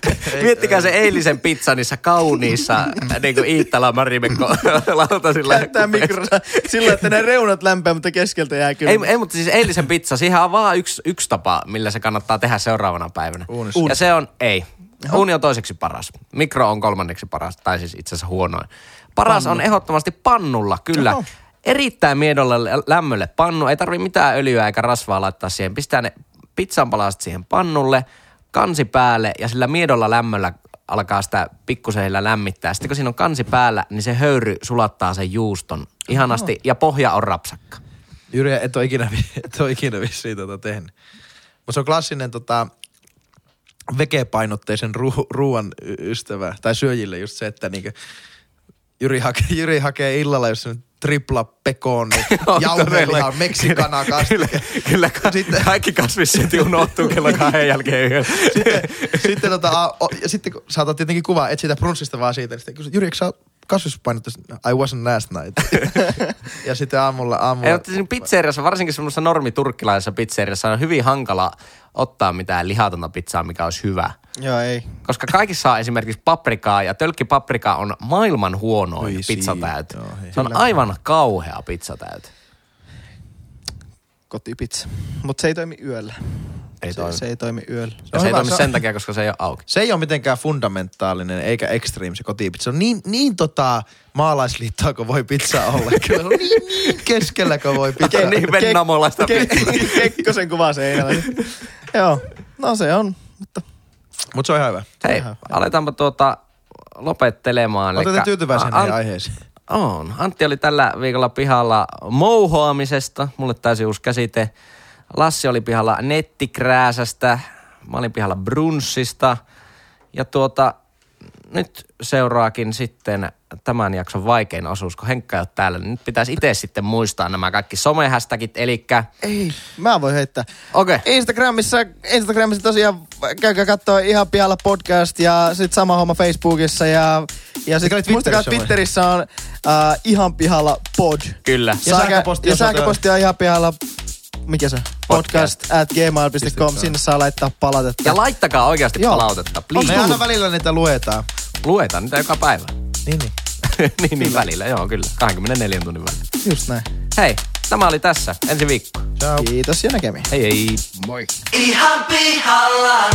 Miettikää se eilisen pizza niissä kauniissa niin kuin Iittala Marimekko lautasilla. Käyttää mikrossa sillä, että ne reunat lämpää, mutta keskeltä jää kyllä. Ei, ei, mutta siis eilisen pizza, siihen on vaan yksi, yksi tapa, millä se kannattaa tehdä seuraavana päivänä. Uunissa. Ja se on, ei. Uuni on toiseksi paras. Mikro on kolmanneksi paras, tai siis itse asiassa huonoin. Paras on ehdottomasti pannulla, kyllä. Oho. Erittäin miedolle lä- lämmölle pannu. Ei tarvi mitään öljyä eikä rasvaa laittaa siihen. Pistää ne pizzan palaset siihen pannulle, kansi päälle ja sillä miedolla lämmöllä alkaa sitä pikkusen heillä lämmittää. Sitten kun siinä on kansi päällä, niin se höyry sulattaa sen juuston ihanasti ja pohja on rapsakka. Jyri, et ole ikinä, [LAUGHS] et ole ikinä vissiin tota tehnyt. Mutta se on klassinen tota, vegepainotteisen ru- ruoan ystävä, tai syöjille just se, että niinku, Jyri, hake, Jyri hakee illalla jos on tripla pekoni, On jauheliha, [LAUGHS] todella. meksikana Kyllä, kastike. kyllä ka- Sitten- kaikki kasvissyönti unohtuu kello kahden jälkeen yöllä. sitten, sitten, tota, o, ja sitten kun saatat tietenkin kuvaa, et siitä brunssista vaan siitä, niin sitten kysyt, Jyri, eikö sä kasvispainotteisen? I wasn't last night. [LAUGHS] ja sitten aamulla, aamulla. Ei, mutta siinä pizzeriassa, varsinkin semmoisessa normiturkkilaisessa pizzeriassa on hyvin hankala ottaa mitään lihatonta pizzaa, mikä olisi hyvä. Joo, ei. Koska kaikissa on esimerkiksi paprikaa ja tölkkipaprika on maailman huonoin Oi pizzatäyt. joo, hei. Se on aivan kauhea pizzatäyt. Kotipizza. Mutta se ei toimi yöllä. Ei se, toimi. se ei toimi yöllä. Ja on se ei hyvä, toimi se on- sen takia, koska se ei ole auki. Se ei ole mitenkään fundamentaalinen eikä extreme se kotipizza. Se on niin, niin tota maalaisliittoa kuin voi pizza olla. [LAUGHS] Kyllä se on niin, niin keskellä kuin voi pizza. Ke- niin vennamolaista Ke- [LAUGHS] Kekkosen kuva seinällä. Joo, no se on. Mutta Mutta se on ihan hyvä. Hei, aletaanpa tuota lopettelemaan. Olette Elikkä- tyytyväisiä An- aiheisiin? On. Antti oli tällä viikolla pihalla mouhoamisesta. Mulle täysin uusi käsite. Lassi oli pihalla nettikrääsästä. Mä olin pihalla brunssista. Ja tuota, nyt seuraakin sitten tämän jakson vaikein osuus, kun Henkka ei ole täällä, niin nyt pitäisi itse sitten muistaa nämä kaikki somehästäkit, eli Ei, mä voin heittää. okei. Okay. Instagramissa, Instagramissa tosiaan käykää katsoa ihan pihalla podcast ja sitten sama homma Facebookissa ja, ja sitten muistakaa Twitterissä vai? Twitterissä on uh, ihan pihalla pod. Kyllä. Ja sähkö- sähköposti ja osoite on- sähköposti on ihan pihalla, mikä se? Podcast at gmail.com, sinne saa laittaa palautetta. Ja laittakaa oikeasti Joo. palautetta. Me Please. aina välillä niitä luetaan. Luetaan niitä joka päivä. Niin, niin. [LAUGHS] niin, niin välillä, joo kyllä. 24 tunnin välillä. Just näin. Hei, tämä oli tässä. Ensi viikko. Ciao. Kiitos ja näkemiin. Hei hei. Moi. Ihan pihalla.